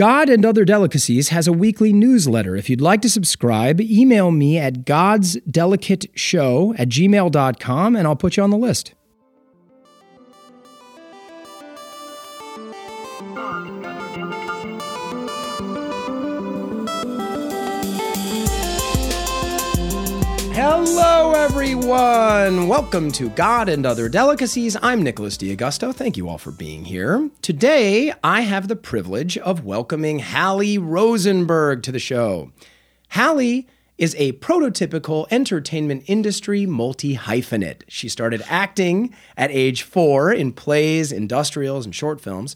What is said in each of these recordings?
God and Other Delicacies has a weekly newsletter. If you'd like to subscribe, email me at godsdelicateshow at gmail.com and I'll put you on the list. Hello, everyone. Welcome to God and Other Delicacies. I'm Nicholas D'Agosto. Thank you all for being here. Today, I have the privilege of welcoming Halie Rosenberg to the show. Halie is a prototypical entertainment industry multi hyphenate. She started acting at age four in plays, industrials, and short films,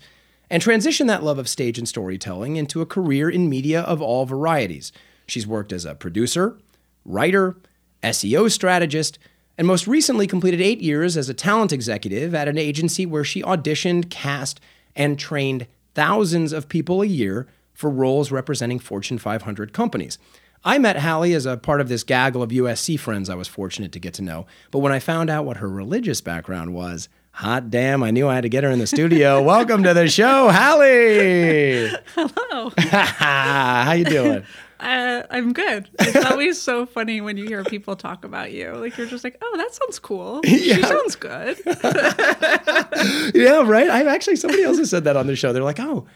and transitioned that love of stage and storytelling into a career in media of all varieties. She's worked as a producer, writer, SEO strategist, and most recently completed eight years as a talent executive at an agency where she auditioned, cast, and trained thousands of people a year for roles representing Fortune 500 companies. I met Halie as a part of this gaggle of USC friends I was fortunate to get to know, but when I found out what her religious background was, hot damn, I knew I had to get her in the studio. Welcome to the show, Halie. Hello. How you doing? Uh, I'm good. It's always so funny when you hear people talk about you. Like you're just like, oh, that sounds cool. Yeah. She sounds good. yeah, right. I've actually somebody else has said that on the show. They're like, oh,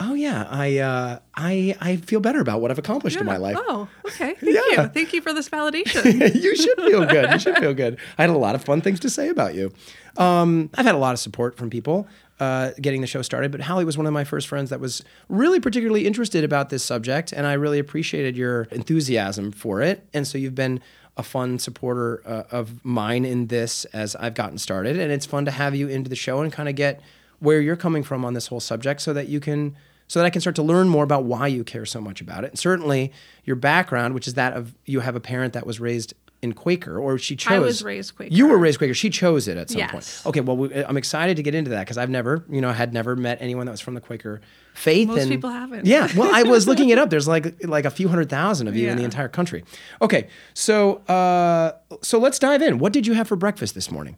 oh yeah, I uh, I I feel better about what I've accomplished in my life. Oh, okay. Thank Yeah. you. Thank you for this validation. you should feel good. You should feel good. I had a lot of fun things to say about you. Um, I've had a lot of support from people uh, getting the show started, but Halie was one of my first friends that was really particularly interested about this subject, and I really appreciated your enthusiasm for it. And so you've been a fun supporter uh, of mine in this as I've gotten started, and it's fun to have you into the show and kind of get where you're coming from on this whole subject, so that you can so that I can start to learn more about why you care so much about it. And certainly your background, which is that of you have a parent that was raised in Quaker, or she chose. I was raised Quaker. You were raised Quaker. She chose it at some point. Yes. Okay, well, we, I'm excited to get into that because I've never, you know, had never met anyone that was from the Quaker faith. Most and, people haven't. Yeah. Well, I was looking it up. There's like like a few hundred thousand of you in the entire country. Okay, so uh, so let's dive in. What did you have for breakfast this morning?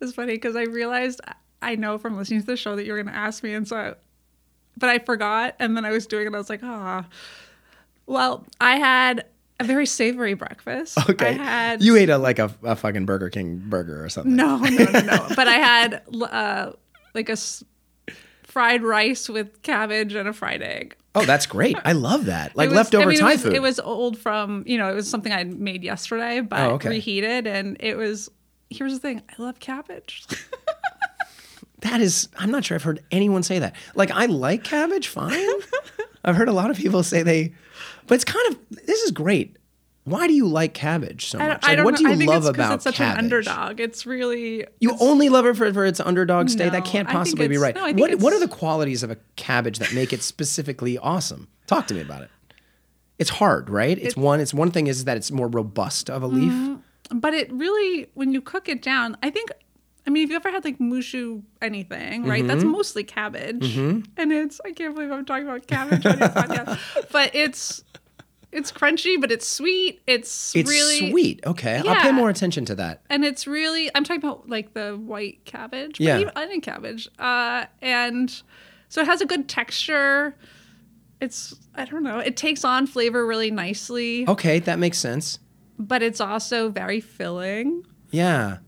It's funny because I realized I know from listening to the show that you were going to ask me, and so, I, but I forgot, and then I was doing it. I was like, ah. Well, I had a very savory breakfast. Okay. I had you ate a like a, a fucking Burger King burger or something. No, no, no, no. but I had uh, like a s- fried rice with cabbage and a fried egg. Oh, that's great. I love that. Like was- leftover I mean, Thai it was, food. It was old from you know it was something I made yesterday, but Oh, okay. reheated, and it was. Here's the thing: I love cabbage. That is, I'm not sure I've heard anyone say that. Like, I like cabbage, fine. I've heard a lot of people say they, but it's kind of, this is great. Why do you like cabbage so much? Like, what do you I think love it's about it's such cabbage? an underdog. It's really You only love it for, for its underdog state? that can't possibly be right. no, what, what are the qualities of a cabbage that make it specifically awesome? Talk to me about it. It's hard, right? It's, one. It's one thing is that it's more robust of a leaf. Mm-hmm. but it really when you cook it down i think i mean if you ever had like mushu anything right that's Mm-hmm. mostly cabbage and it's i can't believe i'm talking about cabbage on your podcast but it's it's crunchy but it's sweet it's, It's really sweet. Okay, I'll pay more attention to that. and it's really i'm talking about like the white cabbage Yeah. even onion cabbage uh and so it has a good texture it's i don't know it takes on flavor really nicely Okay, that makes sense. but it's also very filling Yeah.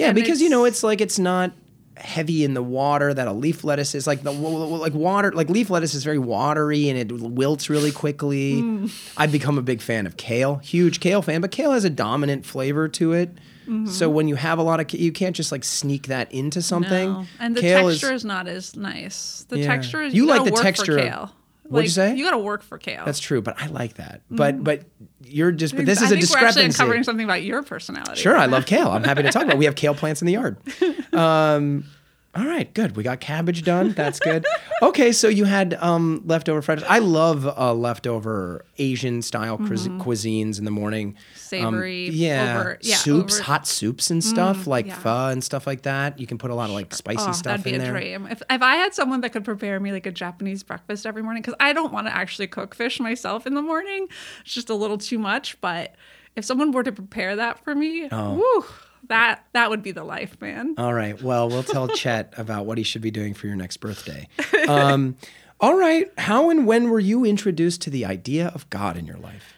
Yeah, And because you know it's- like it's not heavy in the water that a leaf lettuce is like the like water like leaf lettuce is very watery and it wilts really quickly. Mm. I've become a big fan of kale, huge kale fan, but kale has a dominant flavor to it. Mm-hmm. So when you have a lot of you can't just like sneak that into something. No. And the Kale texture is is, not as nice. The Yeah. texture is You you, like the texture of- What'd you say? You got to work for kale. that's true, but I like that. But but you're just but this Mm. I is a think We're actually discrepancy. uncovering something about your personality. Sure, I love kale. I'm happy to talk about. it. We have kale plants in the yard. Um, all right, good. We got cabbage done. That's good. Okay, so you had um, leftover fried. I love uh, leftover Asian style cuis- cuisines in the morning. Mm-hmm. Savory, Um, yeah, over- yeah, soups, over- Mm, hot soups and stuff like yeah. pho and stuff like that. You can put a lot of like spicy Oh, stuff that'd be in a there. dream. If, if I had someone that could prepare me like a Japanese breakfast every morning, because I don't want to actually cook fish myself in the morning, it's just a little too much. But if someone were to prepare that for me, Oh. whew, that that would be the life, man. All right. Well, we'll tell Chet about what he should be doing for your next birthday. Um, All right. How and when were you introduced to the idea of God in your life?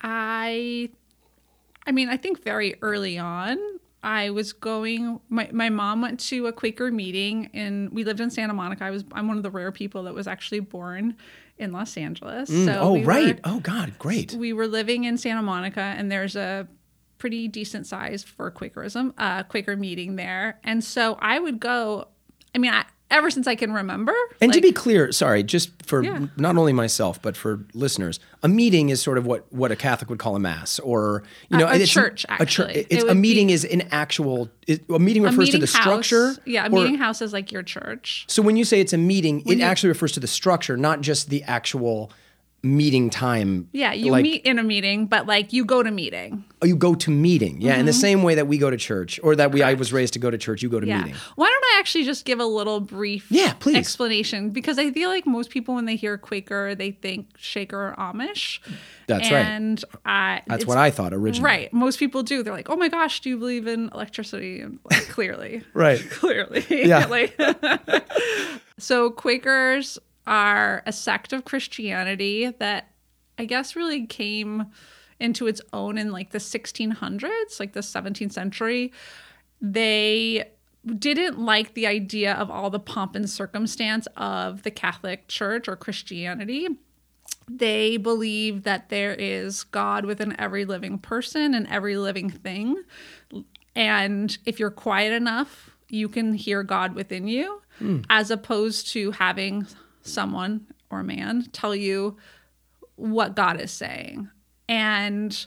I I mean, I think very early on, I was going my, my mom went to a Quaker meeting and we lived in Santa Monica. I was I'm one of the rare people that was actually born in Los Angeles. so oh, we were- right. oh, God. Great. we were living in Santa Monica, and there's a pretty decent size for Quakerism, uh, Quaker meeting there. And so I would go. I mean, I, ever since I can remember. And to be clear, sorry, just for Yeah. not only myself but for listeners, a meeting is sort of what what a Catholic would call a mass, or you know, A- a it's church, A church. actually. It's It a meeting be- is an actual. It, a meeting a refers to meeting the structure. yeah, a or- meeting house is like your church. So when you say it's a meeting, it you- actually refers to the structure, not just the actual meeting time. Yeah, you like, meet in a meeting, but like you go to meeting. oh, You go to meeting, yeah, Mm-hmm. in the same way that we go to church, or that we I was raised to go to church. You go to Yeah. meeting. Why don't I actually just give a little brief Yeah, please. explanation? Because I feel like most people, when they hear Quaker, they think Shaker or Amish. That's right. and I, That's what I thought originally. Right. Most people do. They're like, oh my gosh, do you believe in electricity? And like, clearly. Right. clearly. Yeah. like, so Quakers are a sect of Christianity that I guess really came into its own in like the 1600s, like the 17th century. They didn't like the idea of all the pomp and circumstance of the Catholic Church or Christianity they believe that there is God within every living person and every living thing. And if you're quiet enough, you can hear God within you, hmm. as opposed to having someone or man tell you what God is saying. And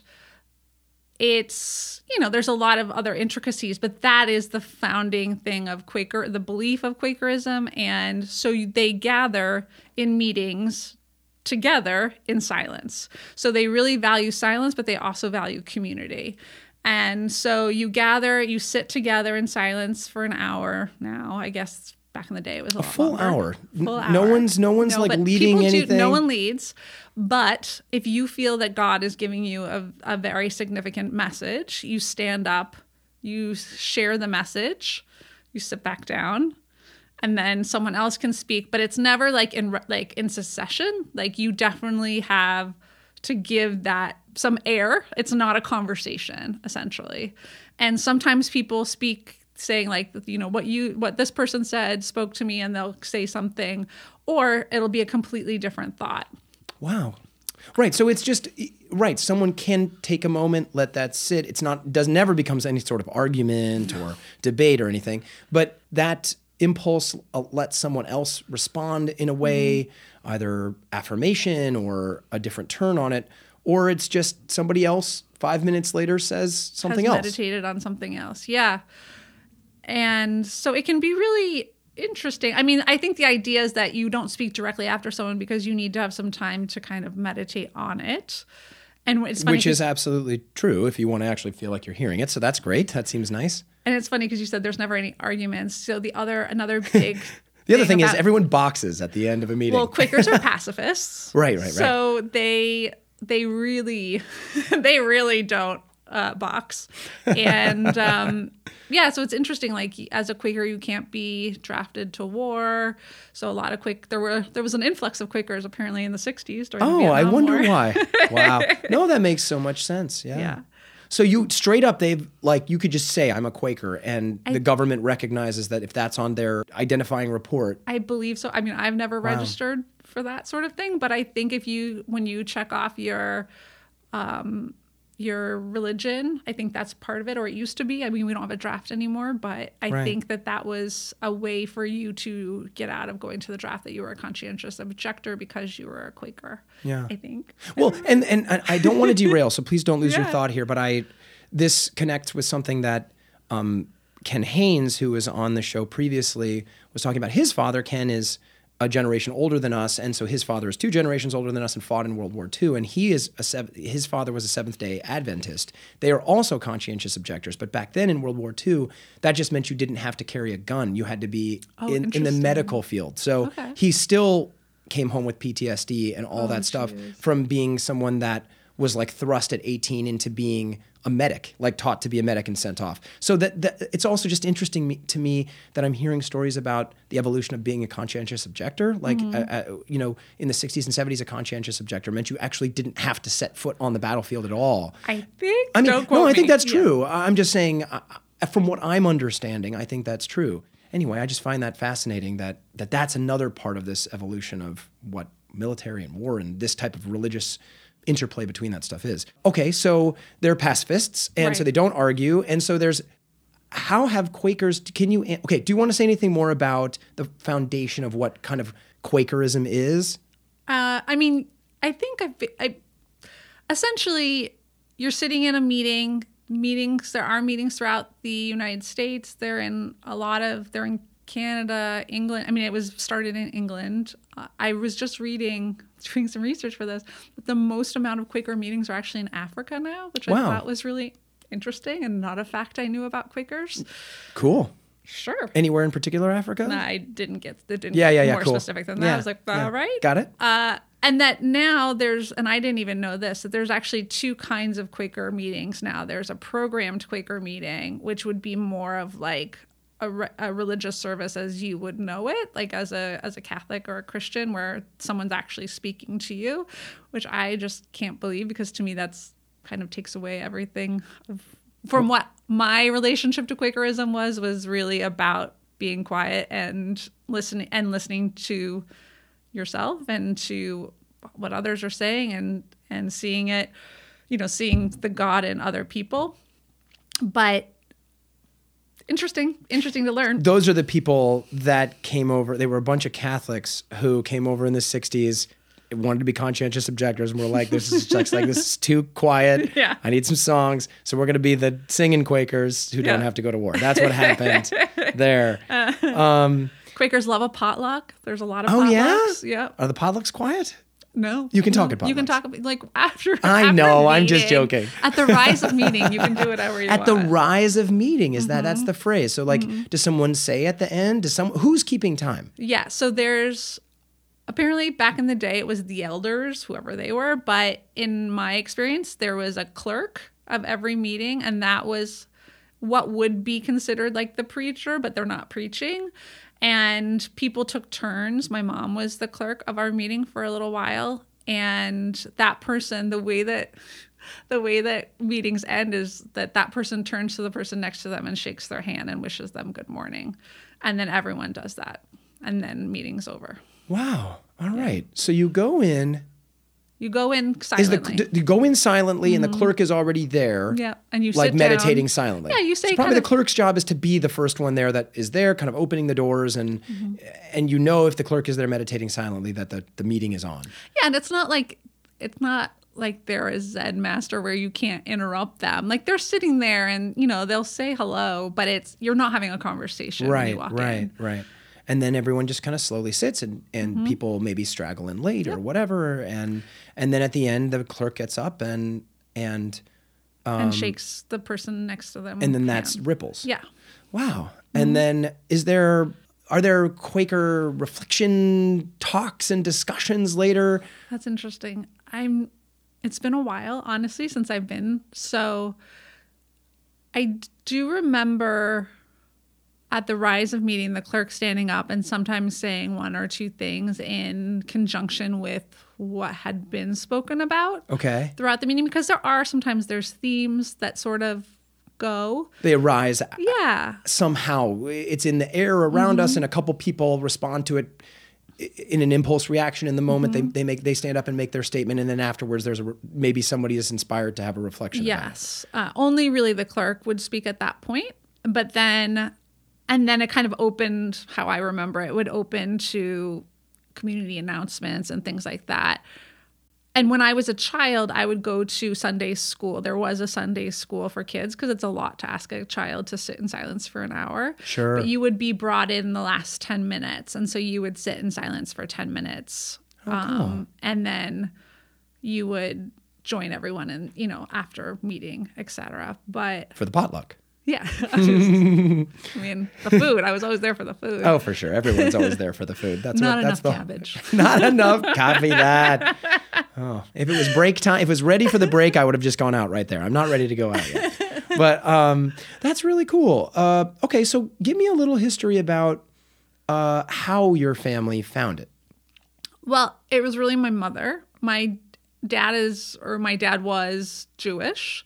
it's, you know, there's a lot of other intricacies, but that is the founding thing of Quaker, the belief of Quakerism. And so they gather in meetings together in silence. So they really value silence, but they also value community. And so you gather, you sit together in silence for an hour now. I guess back in the day it was a, lot full hour. Full no one's- no one's, like, leading people do- anything? no one leads. But if you feel that God is giving you a, a very significant message, you stand up, you share the message, you sit back down, and then someone else can speak. But it's never like in like in succession. Like you definitely have to give that some air. It's not a conversation essentially. And sometimes people speak saying like you know what you what this person said spoke to me and they'll say something or it'll be a completely different thought. Wow. Right. So it's just right. Someone can take a moment, let that sit. It's not does never becomes any sort of argument or debate or anything. But that impulse uh, lets someone else respond in a way, either affirmation or a different turn on it, or it's just somebody else five minutes later says something has else. meditated on something else. Yeah. And so it can be really interesting. I mean, I think the idea is that you don't speak directly after someone because you need to have some time to kind of meditate on it. And it's funny Which is absolutely true if you want to actually feel like you're hearing it. So that's great. That seems nice. and it's funny because you said there's never any arguments. So the other another big The other thing is about- everyone boxes at the end of a meeting. Well, Quakers are pacifists. Right, right, right. So they they really they really don't uh, box, and um, yeah. So it's interesting. Like as a Quaker, you can't be drafted to war. So a lot of Quak there were there was an influx of Quakers apparently in the '60s during. the Oh, I wonder War. why. Wow. No, that makes so much sense. Yeah. Yeah. So you straight up they've like you could just say I'm a Quaker and the government recognizes that if that's on their identifying report. I believe so. I mean, I've never registered for that sort of thing, but I think if you when you check off your um your religion, I think that's part of it, or it used to be. I mean, we don't have a draft anymore, but I Right. think that that was a way for you to get out of going to the draft that you were a conscientious objector because you were a Quaker. Yeah. I think. Well, and and I I don't want to derail, so please don't lose your thought here. But I, this connects with something that um, Ken Haynes, who was on the show previously, was talking about. His father, Ken, is a generation older than us, and so his father is two generations older than us and fought in World War II. And he is a sev- his father was a Seventh Day Adventist. They are also conscientious objectors, but back then in World War II, that just meant you didn't have to carry a gun. You had to be in, in the medical field. So Okay. he still came home with PTSD and all that stuff from being someone that was like thrust at 18 into being a medic, like taught to be a medic and sent off. So that, that it's also just interesting me, to me that I'm hearing stories about the evolution of being a conscientious objector. Like, uh, uh, you know, in the 60s and 70s, a conscientious objector meant you actually didn't have to set foot on the battlefield at all. I think. I mean, no, I think me. that's Yeah. true. I'm just saying, uh, uh, from what I'm understanding, I think that's true. Anyway, I just find that fascinating that that that's another part of this evolution of what military and war and this type of religious interplay between that stuff is. Okay, so they're pacifists, and so they don't argue, and so there's. How have Quakers? Can you? Okay, do you want to say anything more about the foundation of what kind of Quakerism is? Uh, I mean, I think I've, I essentially you're sitting in a meeting. Meetings there are meetings throughout the United States. They're in a lot of. They're in Canada, England. I mean, it was started in England. Uh, I was just reading, doing some research for this. But the most amount of Quaker meetings are actually in Africa now, which I thought was really interesting and not a fact I knew about Quakers. Cool. Sure. Anywhere in particular, Africa? I didn't get. It didn't Yeah, get yeah, yeah. More cool. specific than that. Yeah, I was like, yeah. all right. Got it. Uh, and that now there's, and I didn't even know this, that there's actually two kinds of Quaker meetings now. There's a programmed Quaker meeting, which would be more of like a, re- a religious service as you would know it, like as a as a Catholic or a Christian, where someone's actually speaking to you, which I just can't believe because to me that's kind of takes away everything of, from what my relationship to Quakerism was was really about being quiet and listening and listening to yourself and to what others are saying and and seeing it you know seeing the god in other people. But interesting interesting to learn those are the people that came over. They were a bunch of Catholics who came over in the '60s, wanted to be conscientious objectors, and were like, "This is just like this is too quiet. Yeah. I need some songs, so we're going to be the singing Quakers who don't have to go to war." That's what happened there. Um, quakers love a potluck there's a lot of Oh yeah, yeah Are the potlucks quiet? No You can talk No. at you can talk about like after I after know, I'm just joking. at the rise of meeting you can do whatever you At want the rise of meeting, is that Mm-hmm. that's the phrase? So, like, does someone say at the end? Does some who's keeping time? Yeah, so there's apparently back in the day it was the elders, whoever they were, but in my experience there was a clerk of every meeting and that was what would be considered like the preacher, but they're not preaching. And people took turns. My mom was the clerk of our meeting for a little while, and that person, the way that the way that meetings end is that that person turns to the person next to them and shakes their hand and wishes them good morning. And then everyone does that. And then meeting's over. Wow. All right. So you go in. You go in Is silently. the you go in silently, and the clerk is already there. yeah, and you like sit down. meditating silently. Yeah, you say So probably the of- clerk's job is to be the first one there that is there, kind of opening the doors, and Mm-hmm. and you know if the clerk is there meditating silently that the, the meeting is on. Yeah, and it's not like it's not like they're a Zen master where you can't interrupt them. Like they're sitting there and you know they'll say hello, but it's you're not having a conversation. when Right, you walk right, in. right. And then everyone just kind of slowly sits, and and Mm-hmm. people maybe straggle in late or whatever, and and then at the end the clerk gets up and and and shakes the person next to them. Um, and then that's hand. ripples. yeah. Wow. Mm-hmm. And then is there are there Quaker reflection talks and discussions later? That's interesting. I'm it's been a while, honestly, since I've been. So I do remember at the rise of meeting the clerk standing up and sometimes saying one or two things in conjunction with what had been spoken about Okay. throughout the meeting because there are sometimes there's themes that sort of go. They arise uh, Yeah. somehow. It's in the air around us, mm-hmm. and a couple people respond to it in an impulse reaction in the moment. They, mm-hmm. they make they stand up and make their statement, and then afterwards, there's a maybe somebody is inspired to have a reflection. Yes. Uh, only really the clerk would speak at that point. But then, and then it kind of opened how I remember it would open to community announcements and things like that. And when I was a child, I would go to Sunday school. There was a Sunday school for kids because it's a lot to ask a child to sit in silence for an hour. Sure. But you would be brought in the last 10 minutes. And so you would sit in silence for 10 minutes. um, and then you would join everyone and, you know, after meeting, etc. But For the potluck. Yeah, I mean, the food, I was always there for the food. Oh, for sure. Everyone's always there for the food. That's Not what, that's enough the cabbage. Not enough. Copy that. Oh, if it was break time, if it was ready for the break, I would have just gone out right there. I'm not ready to go out yet. But um, that's really cool. Uh, okay, so give me a little history about uh, how your family found it. Well, it was really my mother. My dad is, or my dad was Jewish.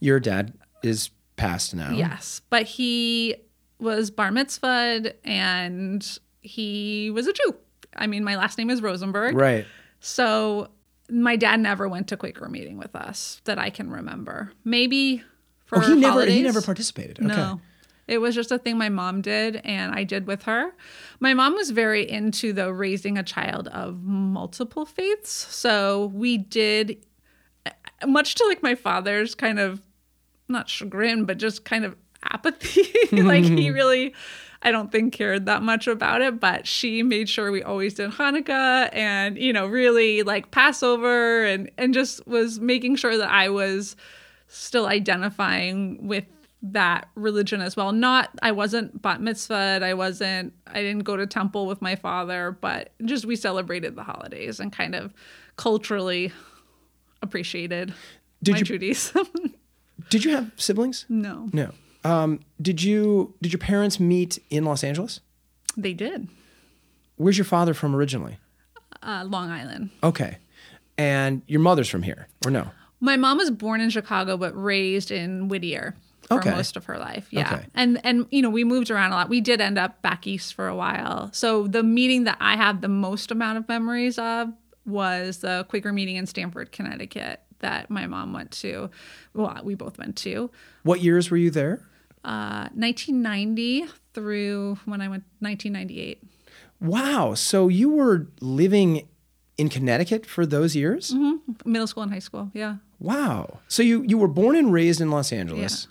Your dad is passed now. Yes, but he was bar mitzvahed and he was a Jew. I mean, my last name is Rosenberg. Right. So my dad never went to Quaker meeting with us that I can remember. Maybe for Oh, he never he never participated. Okay. No. It was just a thing my mom did and I did with her. My mom was very into the raising a child of multiple faiths. So we did much to like my father's kind of not chagrin, but just kind of apathy. like he hmm. really I don't think cared that much about it, but she made sure we always did Hanukkah and, you know, really like Passover and and just was making sure that I was still identifying with that religion as well. Not I wasn't bat mitzvahed, I wasn't I didn't go to temple with my father, but just we celebrated the holidays and kind of culturally appreciated Did my you- Judaism. Did you have siblings? no. No. Um, did you did your parents meet in Los Angeles? They did. Where's your father from originally? Uh, Long Island. Okay. And your mother's from here, or no? My mom was born in Chicago but raised in Whittier for Okay. most of her life. Yeah. Okay. And and you know, we moved around a lot. We did end up back east for a while. So the meeting that I have the most amount of memories of was the Quaker meeting in Stamford, Connecticut that my mom went to. Well, we both went to. What years were you there? Uh 1990 through when I went 1998. Wow. So you were living in Connecticut for those years? Middle school and high school. Yeah. Wow. So you you were born and raised in Los Angeles,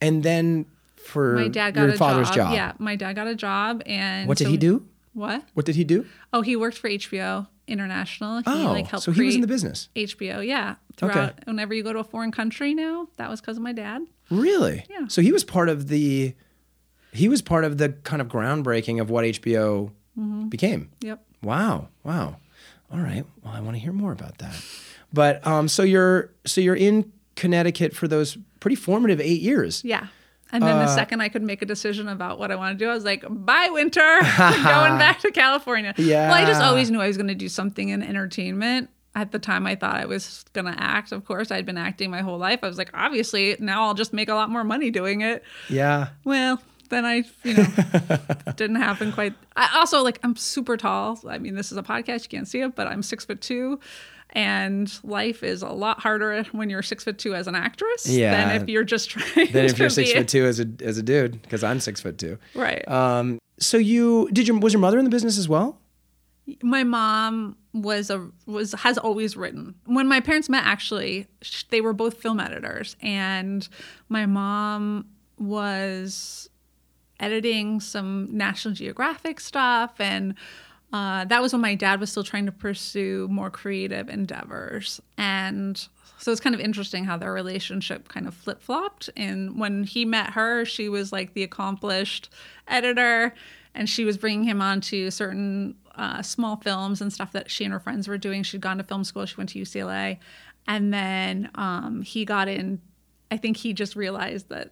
and then for My dad got your a father's job. job. Yeah, my dad got a job and What did so- he do? What? What did he do? Oh, he worked for HBO International. He Oh, like helped so he was in the business. HBO, yeah. Throughout whenever you go to a foreign country now, that was because of my dad. Really? Yeah. So he was part of the he was part of the kind of groundbreaking of what HBO Mm-hmm. became. Yep. Wow. Wow. All right. Well, I want to hear more about that. But um so you're so you're in Connecticut for those pretty formative 8 years. Yeah. And then the Uh, second I could make a decision about what I want to do, I was like, bye, winter. going back to California. Yeah. Well, I just always knew I was going to do something in entertainment. At the time, I thought I was going to act. Of course, I'd been acting my whole life. I was like, obviously, now I'll just make a lot more money doing it. Yeah. Well, then I, you know, didn't happen quite. I also like I'm super tall. I mean, this is a podcast; you can't see it, but I'm six foot two, and life is a lot harder when you're six foot two as an actress Yeah. than if you're just trying. Then if you're 6 foot 2 as a as a dude because I'm 6 foot 2. right? Um so you did your was your mother in the business as well? my mom was a was has always written when my parents met actually they were both film editors and my mom was editing some national geographic stuff and uh, that was when my dad was still trying to pursue more creative endeavors. And so it's kind of interesting how their relationship kind of flip-flopped. And when he met her she was like the accomplished editor and she was bringing him on to certain uh, small films and stuff that she and her friends were doing. She'd gone to film school she went to ucla and then um, he got in i think he just realized that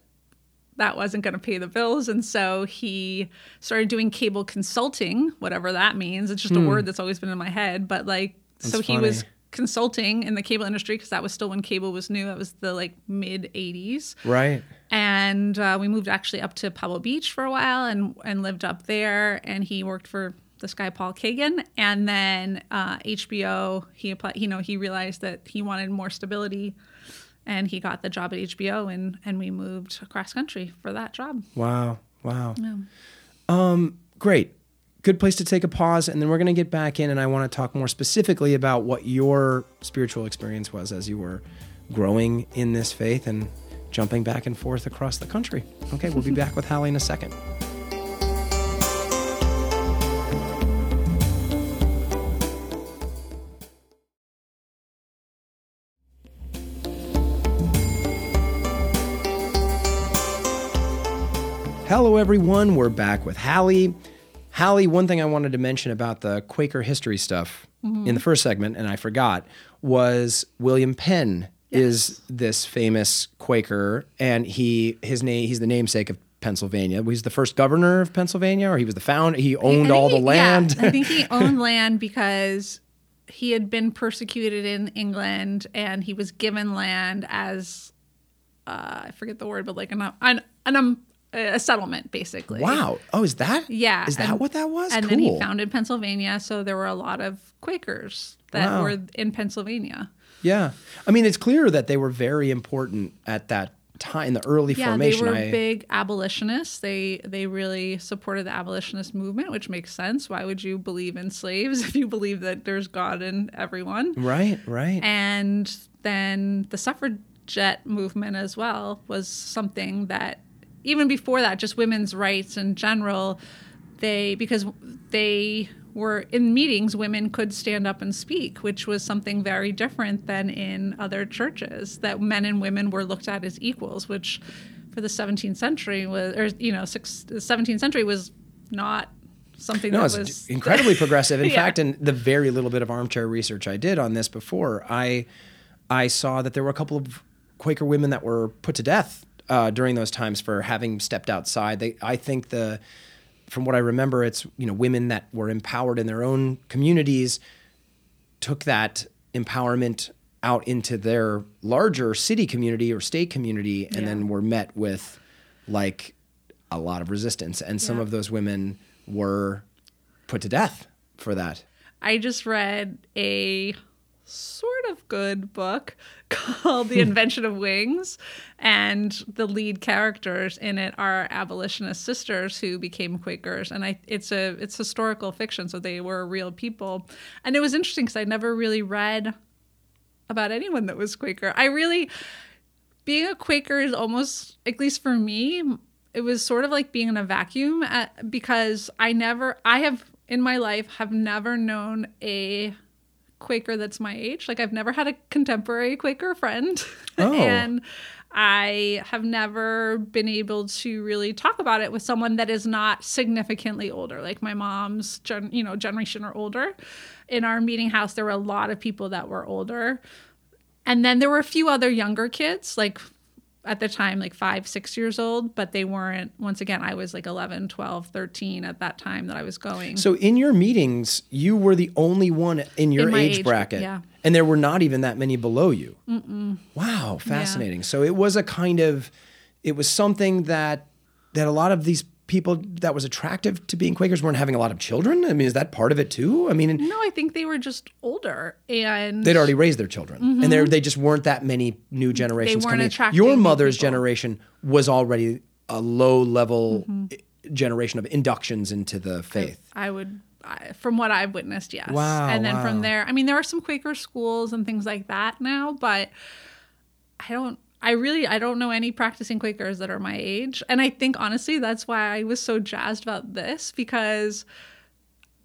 that wasn't going to pay the bills. And so he started doing cable consulting, whatever that means. It's just a word that's always been in my head. But like, so That's he was consulting in the cable industry because that was still when cable was new. That was the like mid 80s. Right. And uh, we moved actually up to Pebble Beach for a while and, and lived up there. And he worked for this guy, Paul Kagan. And then uh, HBO, he applied, you know, he realized that he wanted more stability. And he got the job at HBO, and, and we moved across country for that job. Wow. Wow. Um, great. Good place to take a pause, and then we're going to get back in, and I want to talk more specifically about what your spiritual experience was as you were growing in this faith and jumping back and forth across the country. Okay, we'll be back with Halie in a second. Hello, everyone. We're back with Halie. Halie, one thing I wanted to mention about the Quaker history stuff Mm-hmm. in the first segment, and I forgot, was William Penn is this famous Quaker, and he his name he's the namesake of Pennsylvania. He's the first governor of Pennsylvania, or he was the founder. He owned all the he- land. Yeah, I think he owned land because he had been persecuted in England and he was given land as uh, I forget the word, but like an an, an um, a settlement basically. wow. Oh, is that? Yeah. Is that and- what that was? And cool. then he founded Pennsylvania, so there were a lot of Quakers that Wow. were in Pennsylvania. Yeah. I mean, it's clear that they were very important at that time in the early Yeah, formation. they were I, big abolitionists. They they really supported the abolitionist movement, which makes sense. Why would you believe in slaves if you believe that there's God in everyone? right, right. And then the suffragette movement as well was something that even before that, just women's rights in general, they because they were in meetings, women could stand up and speak, which was something very different than in other churches. That men and women were looked at as equals, which for the 17th century was, or you know, six, the 17th century was not something No, that was incredibly progressive. In Yeah. fact, in the very little bit of armchair research I did on this before, I I saw that there were a couple of Quaker women that were put to death uh, during those times for having stepped outside. They, I think the, from what I remember, it's you know women that were empowered in their own communities took that empowerment out into their larger city community or state community and Yeah. then were met with like a lot of resistance and some Yeah. of those women were put to death for that I just read a sort of good book called The Invention of Wings, and the lead characters in it are abolitionist sisters who became Quakers, and I it's a it's historical fiction, so they were real people, and it was interesting because I never really read about anyone that was Quaker. I really being a Quaker is almost, at least for me, it was sort of like being in a vacuum at, because I never, I have in my life have never known a Quaker that's my age. Like I've never had a contemporary Quaker friend, Oh. and I have never been able to really talk about it with someone that is not significantly older. Like my mom's, gen, you know, generation or older. In our meeting house, there were a lot of people that were older. And then there were a few other younger kids, like at the time, like five, six years old, but they weren't. Once again, I was like 11, 12, 13 at that time that I was going. so in your meetings you were the only one in your In age, age, bracket yeah. and there were not even that many below you wow fascinating so it was a kind of it was something that that a lot of these people that was attractive to being quakers weren't having a lot of children i mean is that part of it too i mean no, I think they were just older and they'd already raised their children and they they just weren't that many new generations Mm-hmm. coming in. your mother's people. generation was already a low level Mm-hmm. generation of inductions into the faith I would, from what I've witnessed, yes. Wow, And then wow. from there, I mean, there are some Quaker schools and things like that now, but I don't. I really I don't know any practicing Quakers that are my age. And I think honestly that's why I was so jazzed about this because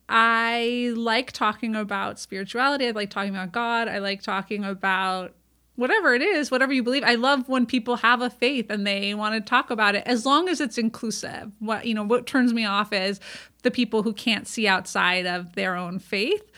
I like talking about spirituality. I like talking about God. I like talking about whatever it is, whatever you believe. I love when people have a faith and they want to talk about it as long as it's inclusive. What you know, what turns me off is the people who can't see outside of their own faith.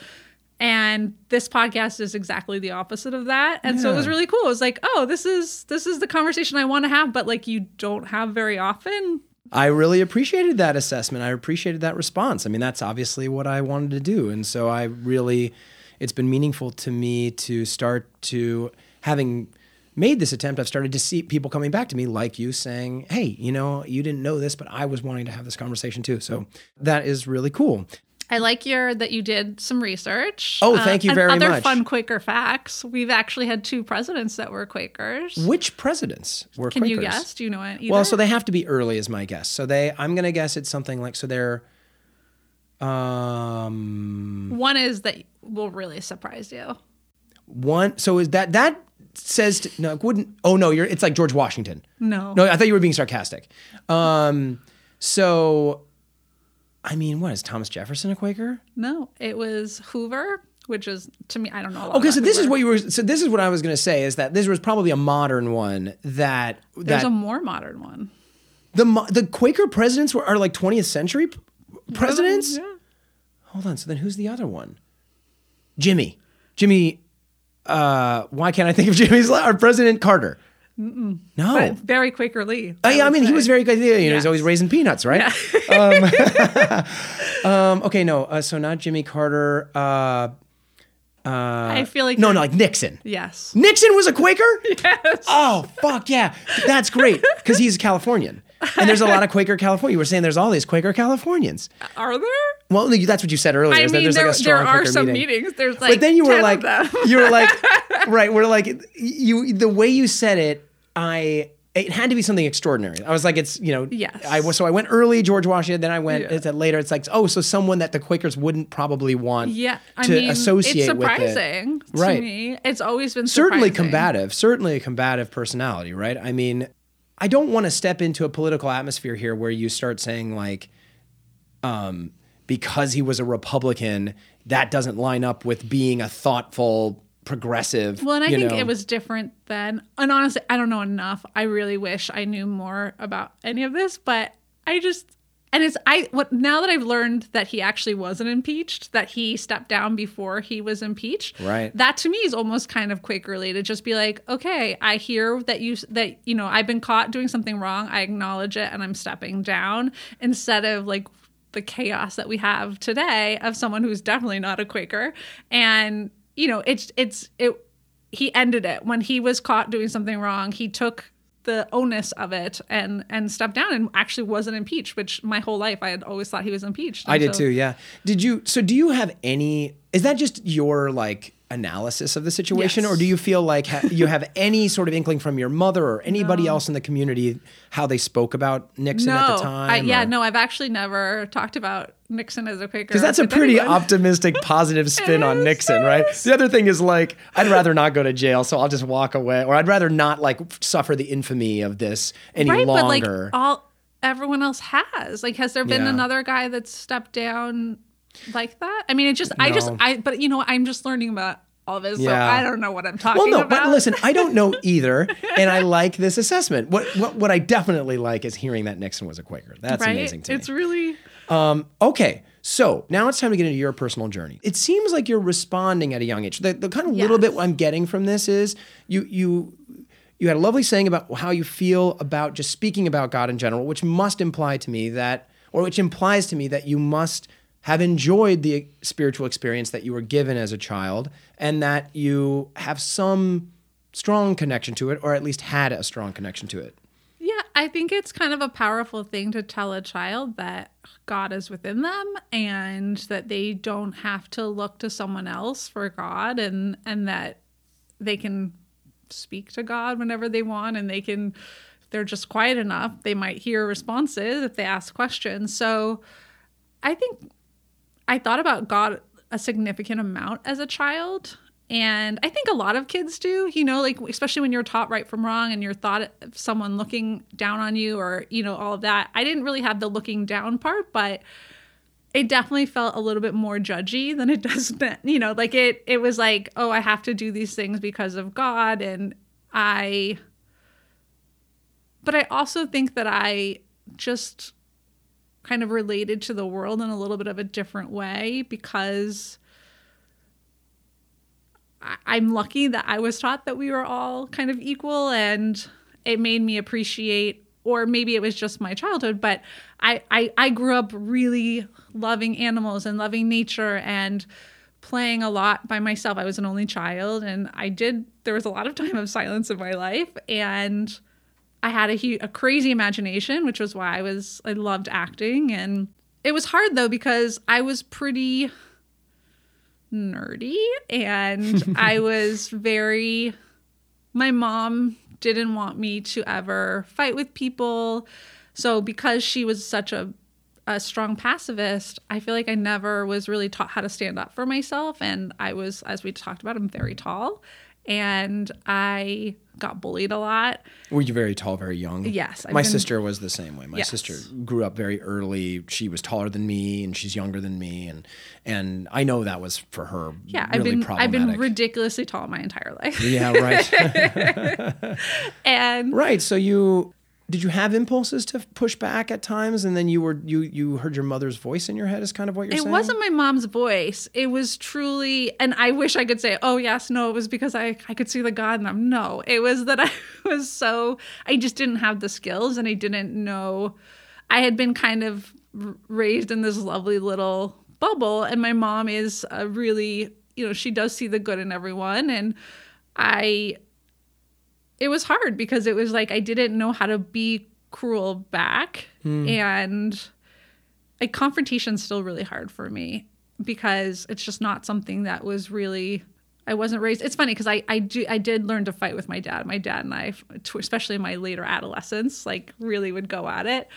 And this podcast is exactly the opposite of that. And so it was really cool. It was like, oh, this is this is the conversation I want to have, but like you don't have very often. I really appreciated that assessment. I appreciated that response. I mean, that's obviously what I wanted to do. And so I really, it's been meaningful to me to start to, having made this attempt, I've started to see people coming back to me like you saying, hey, you know, you didn't know this, but I was wanting to have this conversation too. So that is really cool. I like your that you did some research. Oh, thank you and very other much. fun Quaker facts. We've actually had two presidents that were Quakers. Which presidents were Quakers? Can you Quakers? guess? Do you know it? Either? Well, so they have to be early, is my guess. So they, I'm going to guess it's something like, so they're, um, one is that will really surprise you. one. So is that that says to, no? It wouldn't. Oh no, you're. It's like George Washington. No. No, I thought you were being sarcastic. Um, so, I mean, what is Thomas Jefferson a Quaker? No, it was Hoover, which is to me I don't know. Okay, so this is what you were. So this is what I was going to say is that this was probably a modern one that There's that a more modern one. the the Quaker presidents were are like 20th century presidents? Yeah. Hold on. So then who's the other one? Jimmy. Jimmy. Uh, why can't I think of Jimmy's or President Carter? No. But very Quakerly. Oh, yeah, I would mean, he was very good. You know, he's Yes. always raising peanuts, right? um, um, okay, no. Uh, so not Jimmy Carter. Uh, I feel like no, no, like Nixon. Yes. Nixon was a Quaker? Yes. Oh, fuck yeah. That's great because he's a Californian. And there's a lot of Quaker California. You were saying there's all these Quaker Californians. Are there? Well, that's what you said earlier. I mean, there's there, like a there are Quaker some meeting. meetings. There's like but then you 10 were like, you were like, right? We're like, you. The way you said it, I. It had to be something extraordinary. I was like, it's you know, Yes. I was so I went early, George Washington. Then I went Yeah. it's later. It's like, oh, so someone that the Quakers wouldn't probably want yeah, I to mean, associate it's with it. surprising to Right. me. It's always been certainly surprising. combative certainly a combative personality right i mean i don't want to step into a political atmosphere here where you start saying like um because he was a republican that doesn't line up with being a thoughtful progressive Well, and I think know. it was different then. And honestly, I don't know enough. I really wish I knew more about any of this, but I just and it's I what now that I've learned that he actually wasn't impeached, that he stepped down before he was impeached. Right. That to me is almost kind of Quakerly to just be like, okay, I hear that you that you know I've been caught doing something wrong. I acknowledge it, and I'm stepping down instead of like the chaos that we have today of someone who's definitely not a Quaker. And you know, it's it's it. He ended it when he was caught doing something wrong. He took the onus of it and and stepped down and actually wasn't impeached. Which my whole life I had always thought he was impeached. i did too yeah did you so do you have any is that just your like analysis of the situation Yes. or do you feel like ha- you have any sort of inkling from your mother or anybody else in the community how they spoke about nixon No, at the time I, yeah, or- no, I've actually never talked about Nixon as a Quaker. Because that's a pretty anyone. optimistic, positive spin on Nixon, right? The other thing is like, I'd rather not go to jail, so I'll just walk away, or I'd rather not like suffer the infamy of this any right, but like longer. all everyone else has. Like, has there been Yeah. another guy that's stepped down like that? I mean, it just, I just, I, but you know. I'm just learning about all this, so I don't know what I'm talking well, no, about. but listen, I don't know either, and I like this assessment. What, what what I definitely like is hearing that Nixon was a Quaker. That's right? amazing to it's me. really um, Okay, so now it's time to get into your personal journey. It seems like you're responding at a young age. The, the kind of little Yes. bit I'm getting from this is you you you had a lovely saying about how you feel about just speaking about God in general, which must imply to me that, or which implies to me that you must have enjoyed the spiritual experience that you were given as a child, and that you have some strong connection to it, or at least had a strong connection to it. Yeah, I think it's kind of a powerful thing to tell a child that God is within them and that they don't have to look to someone else for God and and that they can speak to God whenever they want and they can they're just quiet enough, they might hear responses if they ask questions. So I think I thought about God a significant amount as a child. And I think a lot of kids do, you know, like especially when you're taught right from wrong and you're thought of someone looking down on you or, you know, all of that. I didn't really have the looking down part, but it definitely felt a little bit more judgy than it does. You know, like it it was like, oh, I have to do these things because of God and I but I also think that I just kind of related to the world in a little bit of a different way because I'm lucky that I was taught that we were all kind of equal and it made me appreciate or maybe it was just my childhood but I, I I grew up really loving animals and loving nature and playing a lot by myself. I was an only child and I did there was a lot of time of silence in my life and I had a, hu- a crazy imagination, which was why I was I loved acting, and it was hard though because I was pretty nerdy, and I was very. My mom didn't want me to ever fight with people, so because she was such a a strong pacifist, I feel like I never was really taught how to stand up for myself, and I was, as we talked about, I'm very tall, and I got bullied a lot. Were you very tall, very young? Yes, I've my been- sister was the same way. My Yes. sister grew up very early. She was taller than me, and she's younger than me, and and I know that was for her. Yeah, really I've been I've been ridiculously tall my entire life. yeah, right, and right. So you did you have impulses to push back at times and then you were you you heard your mother's voice in your head is kind of what you're saying? it wasn't my mom's voice. It was truly, and I wish I could say, oh, yes, no, it was because I, I could see the God in them. No, it was that I was so, I just didn't have the skills and I didn't know. I had been kind of raised in this lovely little bubble, and my mom is a really, you know, she does see the good in everyone. And I, it was hard because it was like I didn't know how to be cruel back. Hmm. And like confrontation's still really hard for me because it's just not something that was really I wasn't raised. It's funny because I I do I did learn to fight with my dad. My dad and I, especially in my later adolescence, like really would go at it.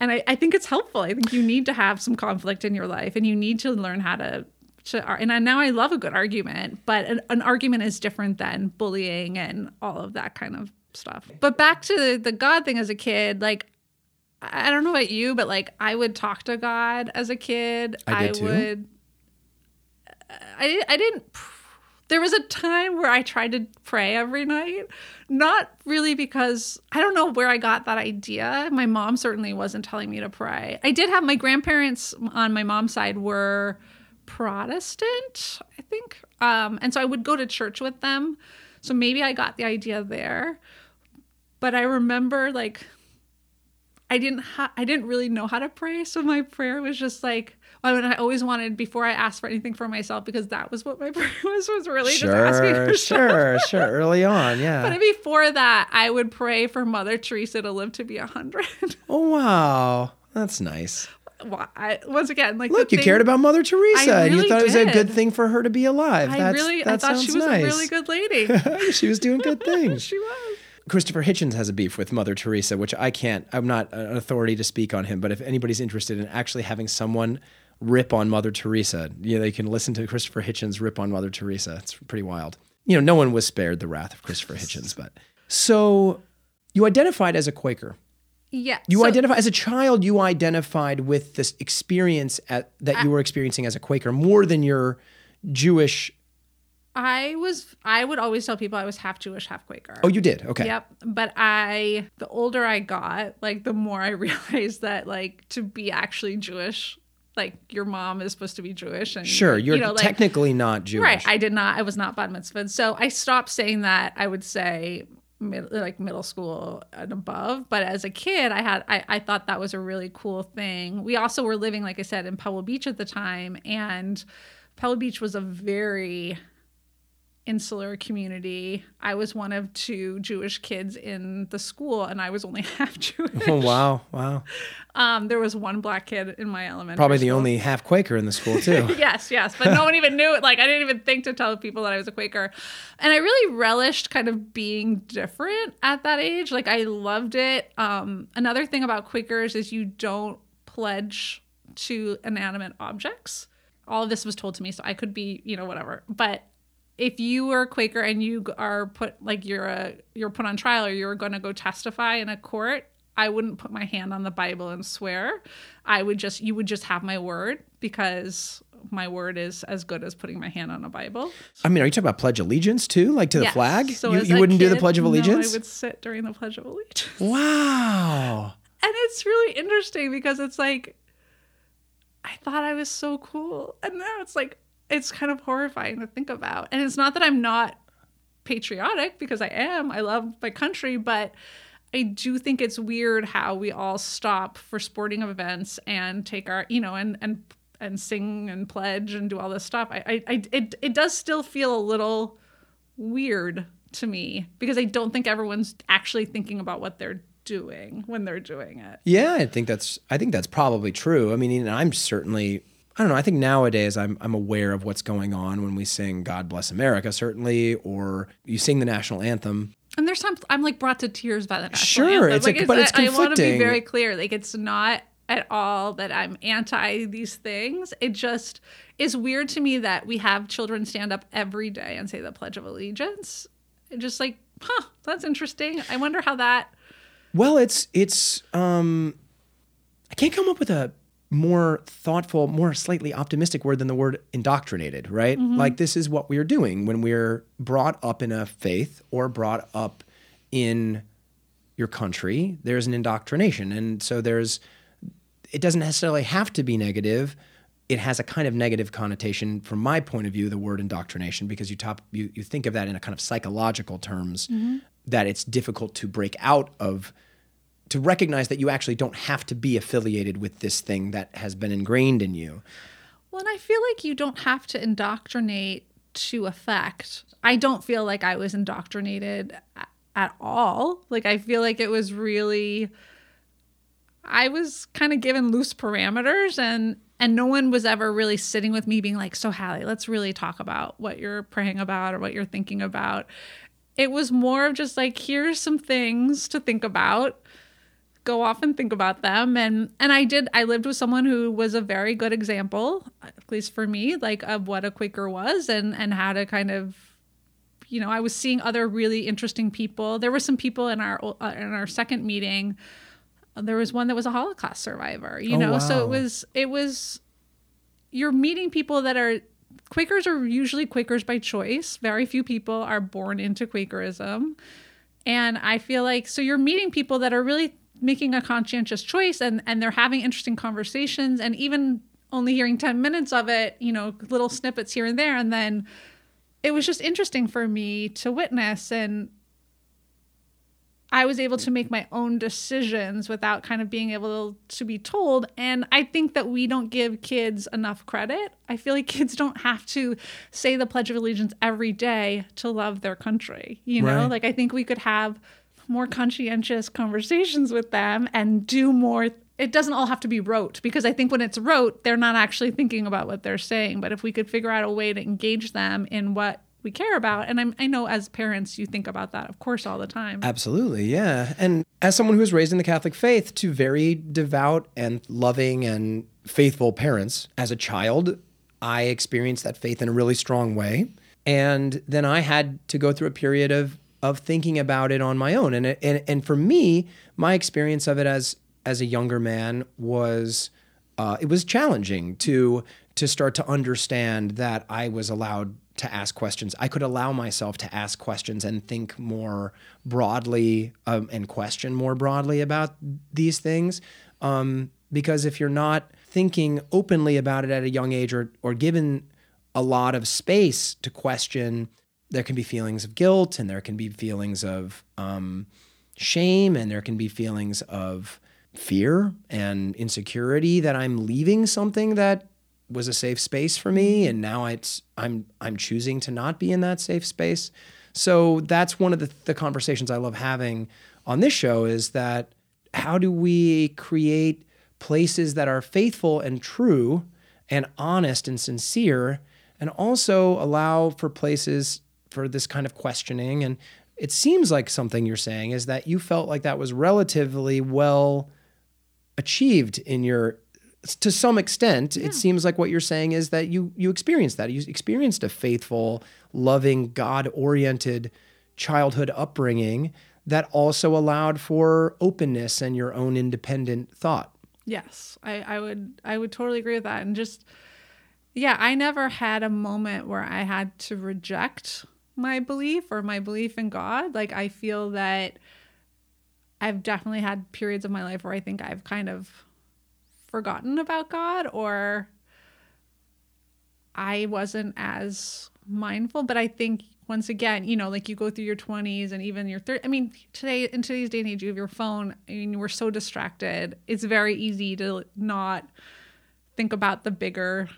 And I, I think it's helpful. I think you need to have some conflict in your life, and you need to learn how to. To and I, now I love a good argument, but an, an argument is different than bullying and all of that kind of stuff. But back to the, the God thing as a kid, like I don't know about you, but like I would talk to God as a kid. I did too. would. I I didn't. There was a time where I tried to pray every night, not really because I don't know where I got that idea. My mom certainly wasn't telling me to pray. I did have my grandparents on my mom's side were Protestant, I think, um, and so I would go to church with them. So maybe I got the idea there. But I remember like I didn't ha- I didn't really know how to pray, so my prayer was just like I mean, I always wanted before I asked for anything for myself because that was what my prayer was was really just asking sure for stuff. sure sure early on yeah But before that, I would pray for Mother Teresa to live to be a hundred. oh wow that's nice Well, I- Once again, like look you thing- cared about mother teresa and you really thought it was a good thing for her to be alive I That's, really, I that thought she was nice. a really good lady. she was doing good things she was. Christopher Hitchens has a beef with Mother Teresa, which I can't, I'm not an authority to speak on him, but if anybody's interested in actually having someone rip on Mother Teresa, you know, they can listen to Christopher Hitchens rip on Mother Teresa. It's pretty wild. You know, no one was spared the wrath of Christopher Hitchens, but so you identified as a Quaker. Yeah. You so- identify as a child, you identified with this experience at, that you were experiencing as a Quaker more than your Jewish. I was. I would always tell people I was half Jewish, half Quaker. Oh, you did. Okay. Yep. But I, the older I got, like the more I realized that, like, to be actually Jewish, like your mom is supposed to be Jewish, and Sure. You're you know, like, technically not Jewish. right. I did not. I was not bat mitzvah. So I stopped saying that. I would say. Like middle school and above. But as a kid i had I, I thought that was a really cool thing. We also were living like i said in pebble beach at the time and pebble beach was a very insular community. I was one of two Jewish kids in the school, and I was only half Jewish. Oh, wow. Wow. Um, there was one black kid in my elementary. Probably the school. only half Quaker in the school, too. yes, yes, but no one even knew it. Like I didn't even think to tell people that I was a Quaker, and I really relished kind of being different at that age. Like I loved it. Um, another thing about Quakers is you don't pledge to inanimate objects. All of this was told to me, so I could be, you know, whatever. But if you were a Quaker and you are put like you're a you're put on trial or you're going to go testify in a court, I wouldn't put my hand on the Bible and swear. I would just you would just have my word because my word is as good as putting my hand on a Bible. I mean, are you talking about Pledge Allegiance, too? Like to the Yes. flag? So you you wouldn't do the Pledge of no, Allegiance? I would sit during the Pledge of Allegiance. Wow. And it's really interesting because it's like I thought I was so cool. And now it's like it's kind of horrifying to think about. And it's not that I'm not patriotic because I am. I love my country, but I do think it's weird how we all stop for sporting events and take our, you know, and and and sing and pledge and do all this stuff. I, I, I it it does still feel a little weird to me because I don't think everyone's actually thinking about what they're doing when they're doing it. Yeah, I think that's I think that's probably true. I mean, I'm certainly I don't know. I think nowadays I'm I'm aware of what's going on when we sing "God Bless America," certainly, or you sing the national anthem. And there's times I'm like brought to tears by the national Sure, anthem. it's like, a- but it's I, I want to be very clear. Like it's not at all that I'm anti these things. It just is weird to me that we have children stand up every day and say the Pledge of Allegiance. It just like, huh, that's interesting. I wonder how that. Well, it's it's um I can't come up with a more thoughtful, more slightly optimistic word than the word indoctrinated, right? Mm-hmm. Like this is what we're doing when we're brought up in a faith or brought up in your country, there's an indoctrination. And so there's, it doesn't necessarily have to be negative. It has a kind of negative connotation from my point of view, the word indoctrination, because you top you, you think of that in a kind of psychological terms, mm-hmm. that it's difficult to break out of to recognize that you actually don't have to be affiliated with this thing that has been ingrained in you. Well, and I feel like you don't have to indoctrinate to affect. I don't feel like I was indoctrinated at all. Like I feel like it was really I was kind of given loose parameters and and no one was ever really sitting with me being like, "So Halie, let's really talk about what you're praying about or what you're thinking about." It was more of just like, "Here's some things to think about." Go off and think about them and and I did I lived with someone who was a very good example at least for me like of what a quaker was and and how to kind of you know I was seeing other really interesting people there were some people in our uh, in our second meeting there was one that was a holocaust survivor you Oh, know so it was it was you're meeting people that are Quakers are usually Quakers by choice. Very few people are born into Quakerism. And I feel like so you're meeting people that are really making a conscientious choice and and they're having interesting conversations and even only hearing 10 minutes of it, you know, little snippets here and there and then it was just interesting for me to witness and I was able to make my own decisions without kind of being able to be told. And I think that we don't give kids enough credit. I feel like kids don't have to say the Pledge of Allegiance every day to love their country. You know, Right. like I think we could have more conscientious conversations with them and do more. It doesn't all have to be rote because I think when it's rote, they're not actually thinking about what they're saying. But if we could figure out a way to engage them in what we care about, and I'm, I know as parents, you think about that, of course, all the time. Absolutely, yeah. And as someone who was raised in the Catholic faith to very devout and loving and faithful parents, as a child, I experienced that faith in a really strong way. And then I had to go through a period of of thinking about it on my own. And and and for me, my experience of it as as a younger man was uh, it was challenging to to start to understand that I was allowed to ask questions. I could allow myself to ask questions and think more broadly um, and question more broadly about these things. Um, because if you're not thinking openly about it at a young age or or given a lot of space to question, there can be feelings of guilt and there can be feelings of um, shame and there can be feelings of fear and insecurity that I'm leaving something that was a safe space for me and now it's I'm I'm choosing to not be in that safe space. So that's one of the, the conversations I love having on this show is that how do we create places that are faithful and true and honest and sincere and also allow for places for this kind of questioning. And it seems like something you're saying is that you felt like that was relatively well achieved in your to some extent it seems like what you're saying is that you you experienced that. You experienced a faithful loving god oriented childhood upbringing that also allowed for openness and your own independent thought. Yes, I, I would I would totally agree with that. And just yeah, I never had a moment where I had to reject my belief or my belief in God. Like I feel that I've definitely had periods of my life where I think I've kind of forgotten about God or I wasn't as mindful, but I think once again, you know, like you go through your 20s and even your 30s. I mean, today, in today's day and age, you have your phone. I mean, we're so distracted. It's very easy to not think about the bigger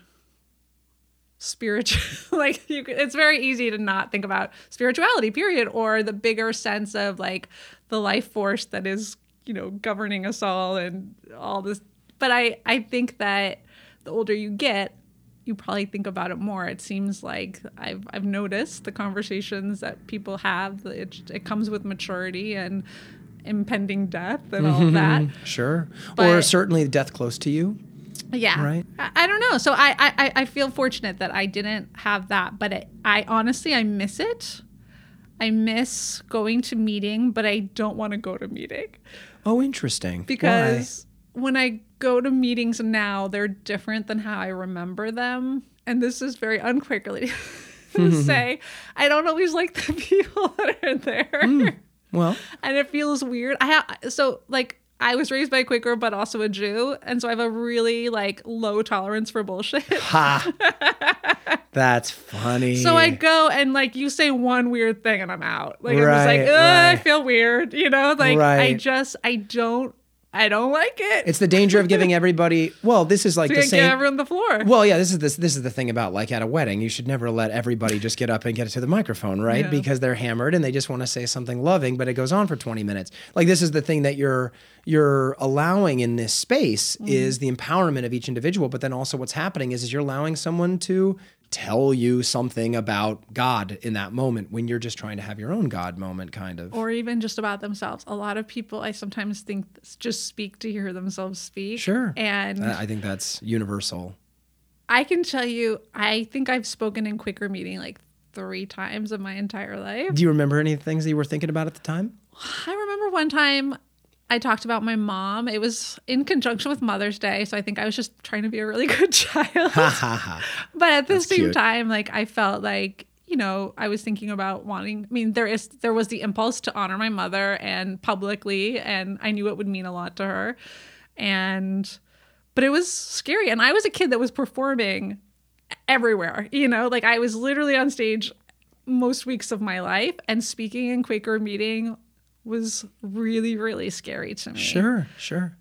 spiritual like you it's very easy to not think about spirituality period or the bigger sense of like the life force that is you know governing us all and all this. But i i think that the older you get you probably think about it more. It seems like i've i've noticed the conversations that people have it, it comes with maturity and impending death and all that. Sure. Or certainly death close to you yeah. Right. I, I don't know. So I, I I feel fortunate that i didn't have that but it, i honestly i miss it. I miss going to meeting but i don't want to go to meeting. Oh interesting. Why? because when i go to meetings now they're different than how i remember them. And this is very unquakerly to say. I don't always like the people that are there. Hmm. Well, and it feels weird. I have so like I was raised by a Quaker, but also a Jew, and so I have a really like low tolerance for bullshit. ha. That's funny. So I go and like you say one weird thing and I'm out. Like I'm just like, Ugh, I feel weird. You know, like I just I don't I don't like it. It's the danger of giving everybody. Well, this is like to the same. everyone the floor. Well, yeah, this is this this is the thing about like at a wedding, you should never let everybody just get up and get to the microphone, right? Yeah. Because they're hammered and they just want to say something loving, but it goes on for 20 minutes. Like this is the thing that you're you're allowing in this space Mm-hmm. is the empowerment of each individual, but then also what's happening is is you're allowing someone to tell you something about God in that moment when you're just trying to have your own God moment kind of. or even just about themselves. A lot of people I sometimes think just speak to hear themselves speak. Sure. And I think that's universal. I can tell you, I think I've spoken in Quaker meeting like three times in my entire life. Do you remember any things that you were thinking about at the time? I remember one time I talked about my mom. It was in conjunction with Mother's Day, so I think I was just trying to be a really good child. But at the That's same cute. time, like I felt like you know I was thinking about wanting. I mean, there is there was the impulse to honor my mother and publicly, and I knew it would mean a lot to her, and but it was scary. And I was a kid that was performing everywhere. You know, like I was literally on stage most weeks of my life, and speaking in Quaker meeting was really really scary to me. Sure, sure.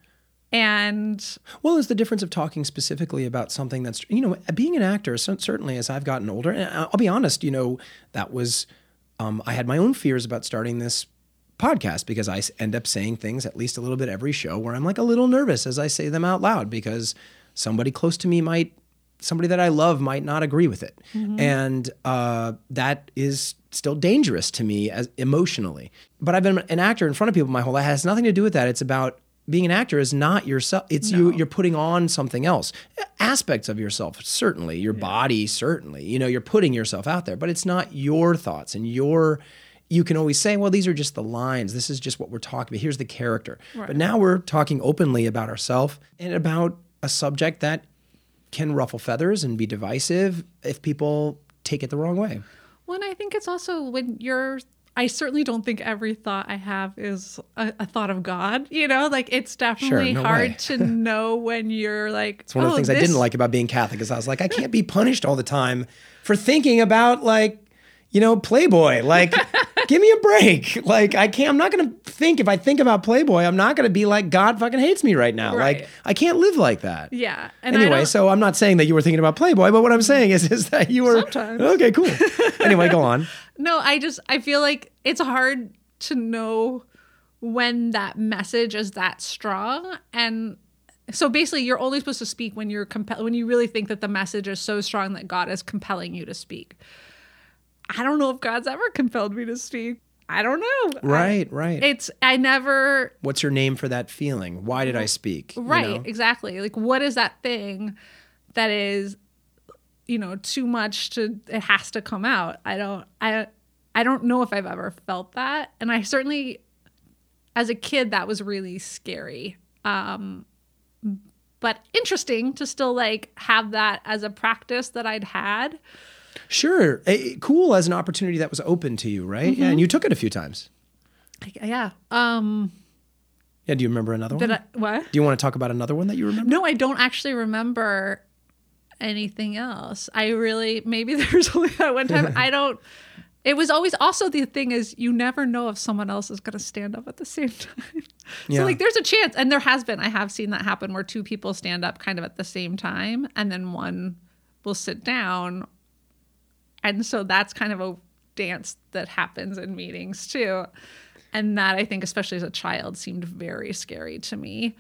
And Well, it's the difference of talking specifically about something that's, you know, being an actor, certainly as I've gotten older, and I'll be honest, you know, that was, um, I had my own fears about starting this podcast because I end up saying things at least a little bit every show where I'm like a little nervous as I say them out loud because somebody close to me might, somebody that I love might not agree with it. And uh, that is still dangerous to me as emotionally. But I've been an actor in front of people my whole life. It has nothing to do with that. It's about being an actor is not yourself. It's you. You're putting on something else. Aspects of yourself, certainly. Your body, certainly. You know, you're putting yourself out there, but it's not your thoughts and your. You can always say, well, these are just the lines. This is just what we're talking about. Here's the character. But now we're talking openly about ourselves and about a subject that can ruffle feathers and be divisive if people take it the wrong way. Well, and I think it's also when you're. I certainly don't think every thought I have is a, a thought of God. You know, like it's definitely no hard to know when you're like. It's one of the oh, things I didn't like about being Catholic is I was like, I can't be punished all the time for thinking about like, you know, Playboy. Like, give me a break. Like, I can't. I'm not gonna think if I think about Playboy. I'm not gonna be like God fucking hates me right now. Right. Like, I can't live like that. Yeah. And Anyway, so I'm not saying that you were thinking about Playboy, but what I'm saying is, is that you were Sometimes. okay. Cool. anyway, go on. No, I just I feel like it's hard to know when that message is that strong and so basically you're only supposed to speak when you're compelled when you really think that the message is so strong that God is compelling you to speak. I don't know if God's ever compelled me to speak. I don't know. I- Right, right. it's I never What's your name for that feeling? Why did I speak? You right know? exactly like what is that thing that is you know too much to it has to come out i don't i i don't know if i've ever felt that and i certainly as a kid that was really scary um but interesting to still like have that as a practice that i'd had Sure. Cool as an opportunity that was open to you, right? Mm-hmm. Yeah, and you took it a few times. yeah um Yeah. Do you remember another one? i what Do you want to talk about another one that you remember? No, I don't actually remember anything else. I really maybe there's only that one time. I don't. It was always also the thing is you never know if someone else is going to stand up at the same time. Yeah. So like there's a chance, and there has been. I have seen that happen where two people stand up kind of at the same time, and then one will sit down, and so that's kind of a dance that happens in meetings too. And that I think, especially as a child, seemed very scary to me,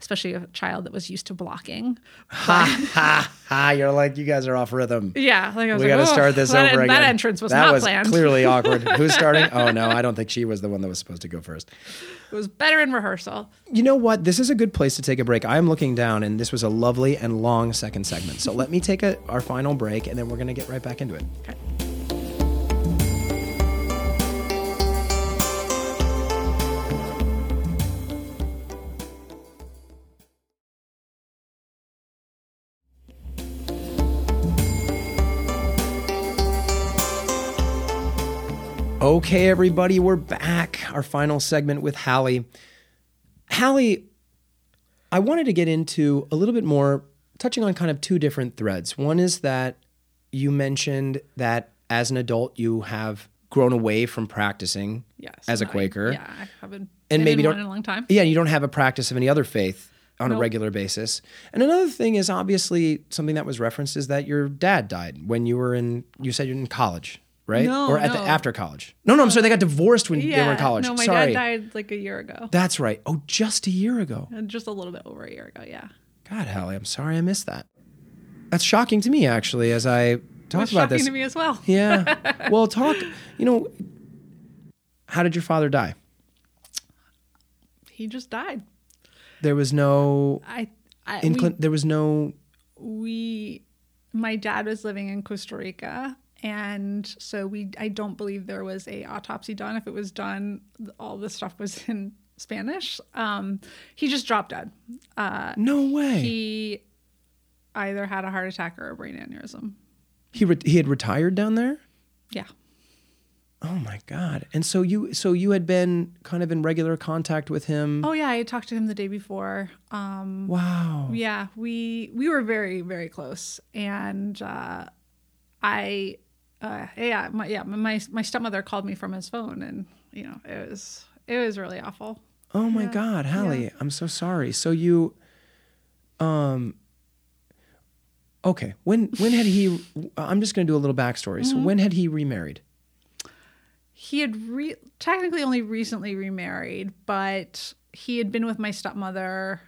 especially a child that was used to blocking. ha ha ha! You're like you guys are off rhythm. Yeah, like I was We like, got to "Oh, start this that, over again. That entrance was that not was planned. clearly awkward. Who's starting? Oh no, I don't think she was the one that was supposed to go first. It was better in rehearsal. You know what? This is a good place to take a break. I am looking down, and this was a lovely and long second segment. So let me take a, our final break, and then we're going to get right back into it. Okay. Okay, everybody, we're back. Our final segment with Halie. Halie, I wanted to get into a little bit more, touching on kind of two different threads. One is that you mentioned that as an adult, you have grown away from practicing Yes. as a Quaker. yeah, I haven't. And been maybe in don't- in a long time. Yeah, you don't have a practice of any other faith on a regular basis. And another thing is obviously something that was referenced is that your dad died when you were in, you said you're in college, right? No, or at the, after college. No, no, I'm sorry. They got divorced when they were in college. No, my sorry. dad died like a year ago. That's right. Oh, just a year ago. Uh, Just a little bit over a year ago. Yeah. God, Halie, I'm sorry I missed that. That's shocking to me, actually, as I talk It's about shocking this. Shocking to me as well. Yeah. well, talk, you know, how did your father die? He just died. There was no I. I inclin- there was no we my dad was living in Costa Rica and so we I don't believe there was a autopsy done if it was done all the stuff was in Spanish um he just dropped dead uh no way. He he either had a heart attack or a brain aneurysm he, re- he had retired down there? yeah Oh my god. And so you so you had been kind of in regular contact with him. oh yeah I talked to him the day before um Wow. yeah we we were very very close and uh i uh yeah my yeah my my stepmother called me from his phone and you know it was it was really awful Oh my Yeah. god, Halie, I'm so sorry. So you um Okay. When when had he I'm just going to do a little backstory. Mm-hmm. So when had he remarried? he had re- technically only recently remarried but he had been with my stepmother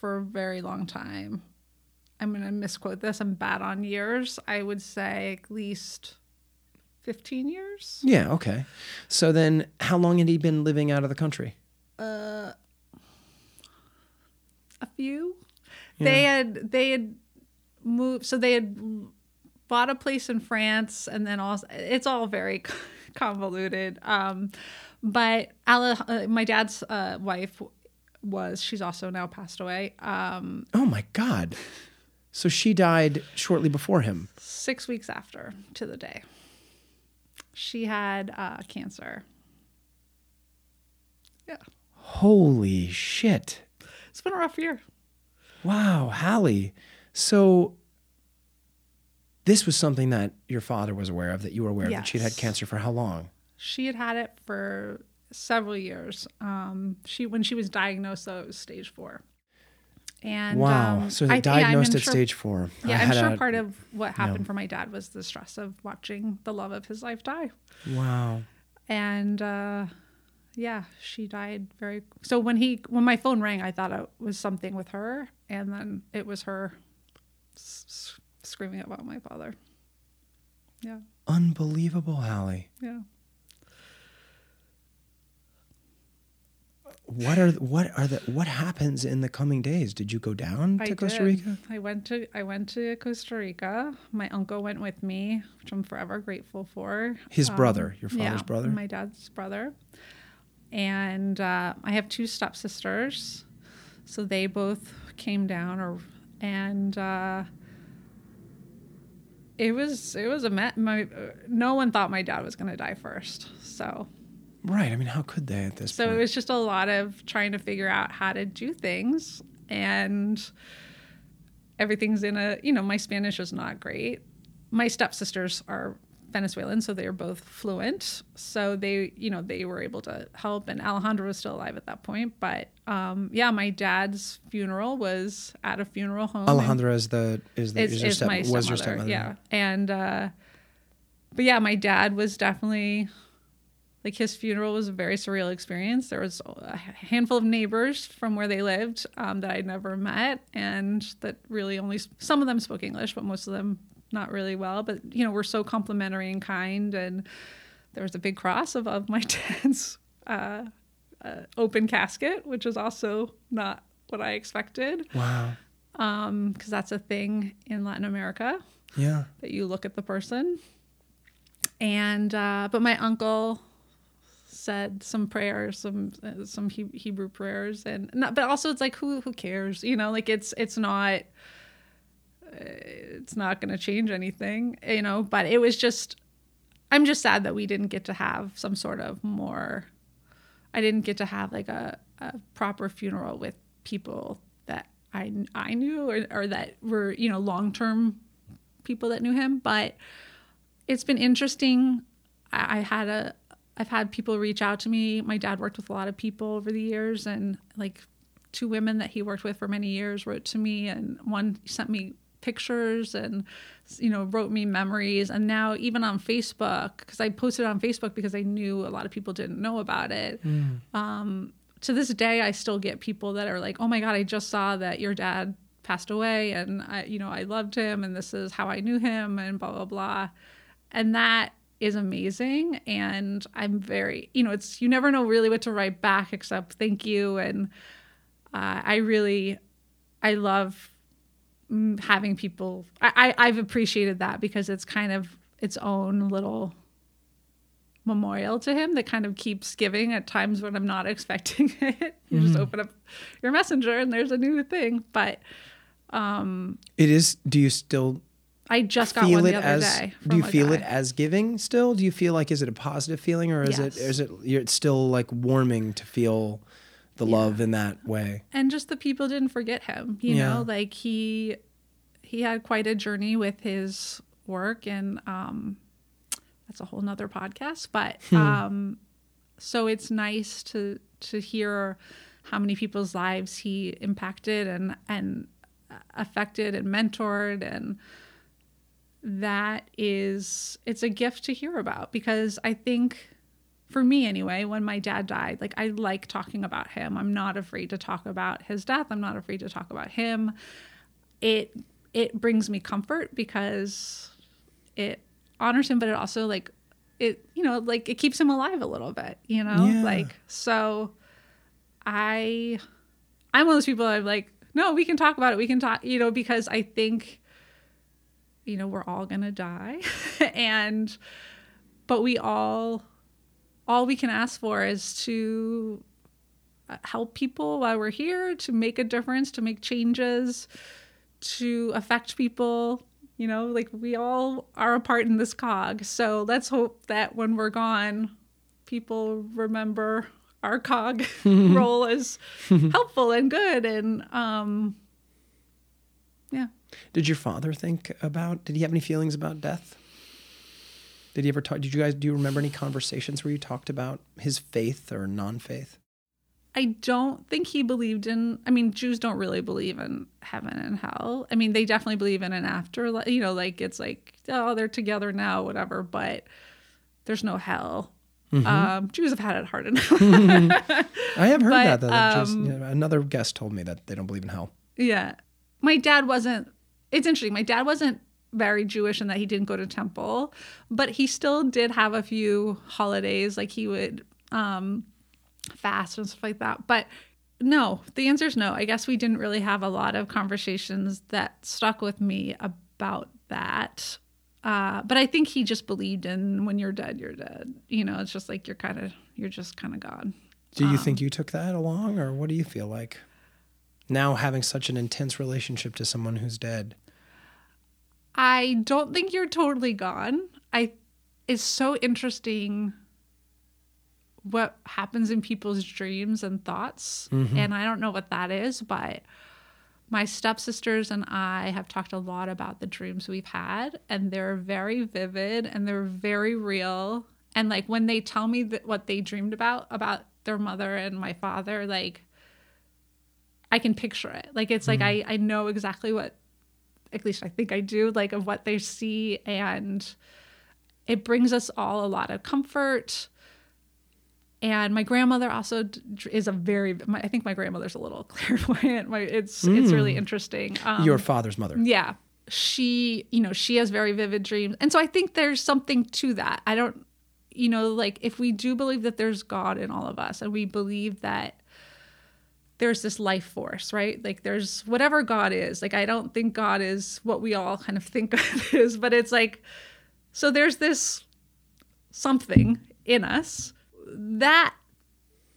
for a very long time i'm going to misquote this i'm bad on years i would say at least 15 years Yeah, okay. So then how long had he been living out of the country? Uh, a few. They had they had moved, so they had bought a place in France, and then also it's all very convoluted. Um, but Ale, uh, my dad's uh, wife was she's also now passed away. Um, Oh my god. So she died shortly before him. six weeks after to the day, she had uh, cancer. Yeah, Holy shit. it's been a rough year. Wow, Halie. So this was something that your father was aware of, that you were aware of, that she'd had cancer for how long? She had had it for several years. Um, she when she was diagnosed, though, it was stage four. And wow. um, so they I'm diagnosed at sure- stage four. I Yeah, I'm sure a- part of what happened for my dad was the stress of watching the love of his life die. Wow. And uh, yeah, she died very. So when he when my phone rang, I thought it was something with her, and then it was her s- screaming about my father. Yeah, Unbelievable, Halie. yeah. What are what are the what happens in the coming days? Did you go down to Costa did. Rica? I went to I went to Costa Rica. My uncle went with me, which I'm forever grateful for. His Um, brother, your father's yeah, brother? my dad's brother. And uh, I have two stepsisters, so they both came down, or and uh, it was it was a met. My no one thought my dad was going to die first, so Right. I mean, how could they at this so point? it was just a lot of trying to figure out how to do things and everything's in a you know my spanish is not great my stepsisters are venezuelan so they're both fluent so they you know they were able to help and alejandra was still alive at that point but um yeah my dad's funeral was at a funeral home Alejandra is the is the is, is your is step, my was your stepmother, stepmother. Yeah, and uh, but yeah, my dad was definitely like his funeral was a very surreal experience. There was a handful of neighbors from where they lived um, that I'd never met, and that really only some of them spoke English, but most of them not really well. But you know, were so complimentary and kind, and there was a big cross above my dad's uh, uh, open casket, which is also not what I expected Wow. because that's a thing in Latin America Yeah. that you look at the person. And uh, but my uncle said some prayers, some uh, some He- Hebrew prayers, and not, but also it's like who who cares, you know? Like it's it's not it's not going to change anything, you know. But it was just I'm just sad that we didn't get to have some sort of more. I didn't get to have like a, a proper funeral with people that I I knew or, or that were you know long term people that knew him. But it's been interesting. I, I had a I've had people reach out to me. My dad worked with a lot of people over the years, and like two women that he worked with for many years wrote to me, and one sent me pictures and you know wrote me memories and now even on facebook because i posted on facebook because i knew a lot of people didn't know about it mm. um, to this day i still get people that are like oh my god i just saw that your dad passed away and i you know i loved him and this is how i knew him and blah blah blah and that is amazing and i'm very you know it's you never know really what to write back except thank you and uh, i really i love having people I, I i've appreciated that because it's kind of its own little memorial to him that kind of keeps giving at times when i'm not expecting it you mm. just open up your messenger and there's a new thing but um it is do you still I just got one the other as, day. Do you feel guy. it as giving still? Do you feel like is it a positive feeling or is yes. it is it it's still like warming to feel the yeah. love in that way? And just the people didn't forget him, you yeah. know, like he he had quite a journey with his work and um that's a whole nother podcast, but hmm. um so it's nice to to hear how many people's lives he impacted and and affected and mentored and that is it's a gift to hear about because I think for me anyway, when my dad died, like I like talking about him. I'm not afraid to talk about his death. I'm not afraid to talk about him. It it brings me comfort because it honors him, but it also like it you know like it keeps him alive a little bit. You know, yeah. like so. I I'm one of those people. I'm like, no, we can talk about it. We can talk. You know, because I think you know, we're all going to die. and, but we all, all we can ask for is to uh, help people while we're here, to make a difference, to make changes, to affect people. You know, like we all are a part in this cog. So let's hope that when we're gone, people remember our cog role as helpful and good and um yeah did your father think about? Did he have any feelings about death? Did he ever talk? Did you guys do you remember any conversations where you talked about his faith or non-faith? I don't think he believed in. I mean, Jews don't really believe in heaven and hell. I mean, they definitely believe in an afterlife. You know, like it's like oh, they're together now, whatever. But there's no hell. Mm-hmm. Um, Jews have had it hard enough. I have heard but, that. Though. Um, just, you know, another guest told me that they don't believe in hell. Yeah, my dad wasn't it's interesting. My dad wasn't very Jewish in that he didn't go to temple, but he still did have a few holidays, like he would um, fast and stuff like that. But no, the answer is no. I guess we didn't really have a lot of conversations that stuck with me about that. Uh, but I think he just believed in when you're dead, you're dead. You know, it's just like you're kind of, you're just kind of gone. Do you um, think you took that along, or what do you feel like? Now having such an intense relationship to someone who's dead? I don't think you're totally gone. I it's so interesting what happens in people's dreams and thoughts. Mm-hmm. And I don't know what that is, but my stepsisters and I have talked a lot about the dreams we've had, and they're very vivid and they're very real. And like when they tell me that what they dreamed about about their mother and my father, like I can picture it. Like it's like mm-hmm. I I know exactly what at least I think I do like of what they see and it brings us all a lot of comfort. And my grandmother also is a very my, I think my grandmother's a little clairvoyant. My it's mm. it's really mm. interesting. Um, Your father's mother. Yeah. She, you know, she has very vivid dreams. And so I think there's something to that. I don't you know, like if we do believe that there's God in all of us and we believe that there's this life force, right? Like there's whatever God is. Like I don't think God is what we all kind of think of is, but it's like so there's this something in us that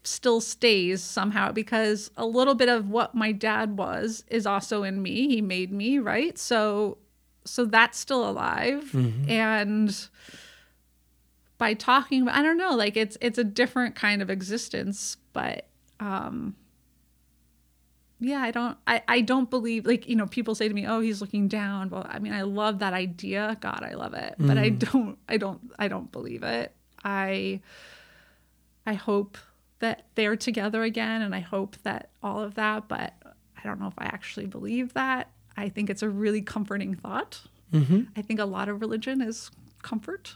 still stays somehow because a little bit of what my dad was is also in me. He made me, right? So so that's still alive. Mm-hmm. And by talking i don't know like it's it's a different kind of existence but um yeah i don't i i don't believe like you know people say to me oh he's looking down. Well i mean i love that idea. God i love it. But i mm. don't i don't i don't believe it. I i hope that they're together again and i hope that all of that but i don't know if i actually believe that. I think it's a really comforting thought. Mm-hmm. I think a lot of religion is comfort.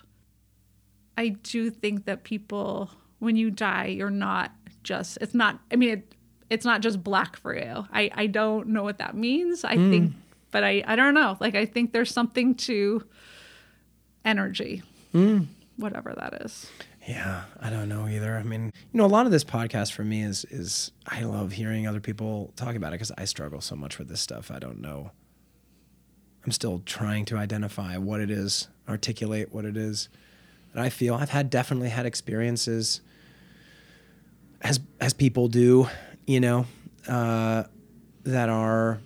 I do think that people when you die you're not just it's not i mean it, it's not just black for you i i don't know what that means i hmm. think but i i don't know like i think there's something to energy hmm. whatever that is Yeah, I don't know either. I mean, you know, a lot of this podcast for me is is I love hearing other people talk about it because I struggle so much with this stuff. I don't know. I'm still trying to identify what it is, articulate what it is that I feel. I've had definitely had experiences as as people do, you know, uh, that are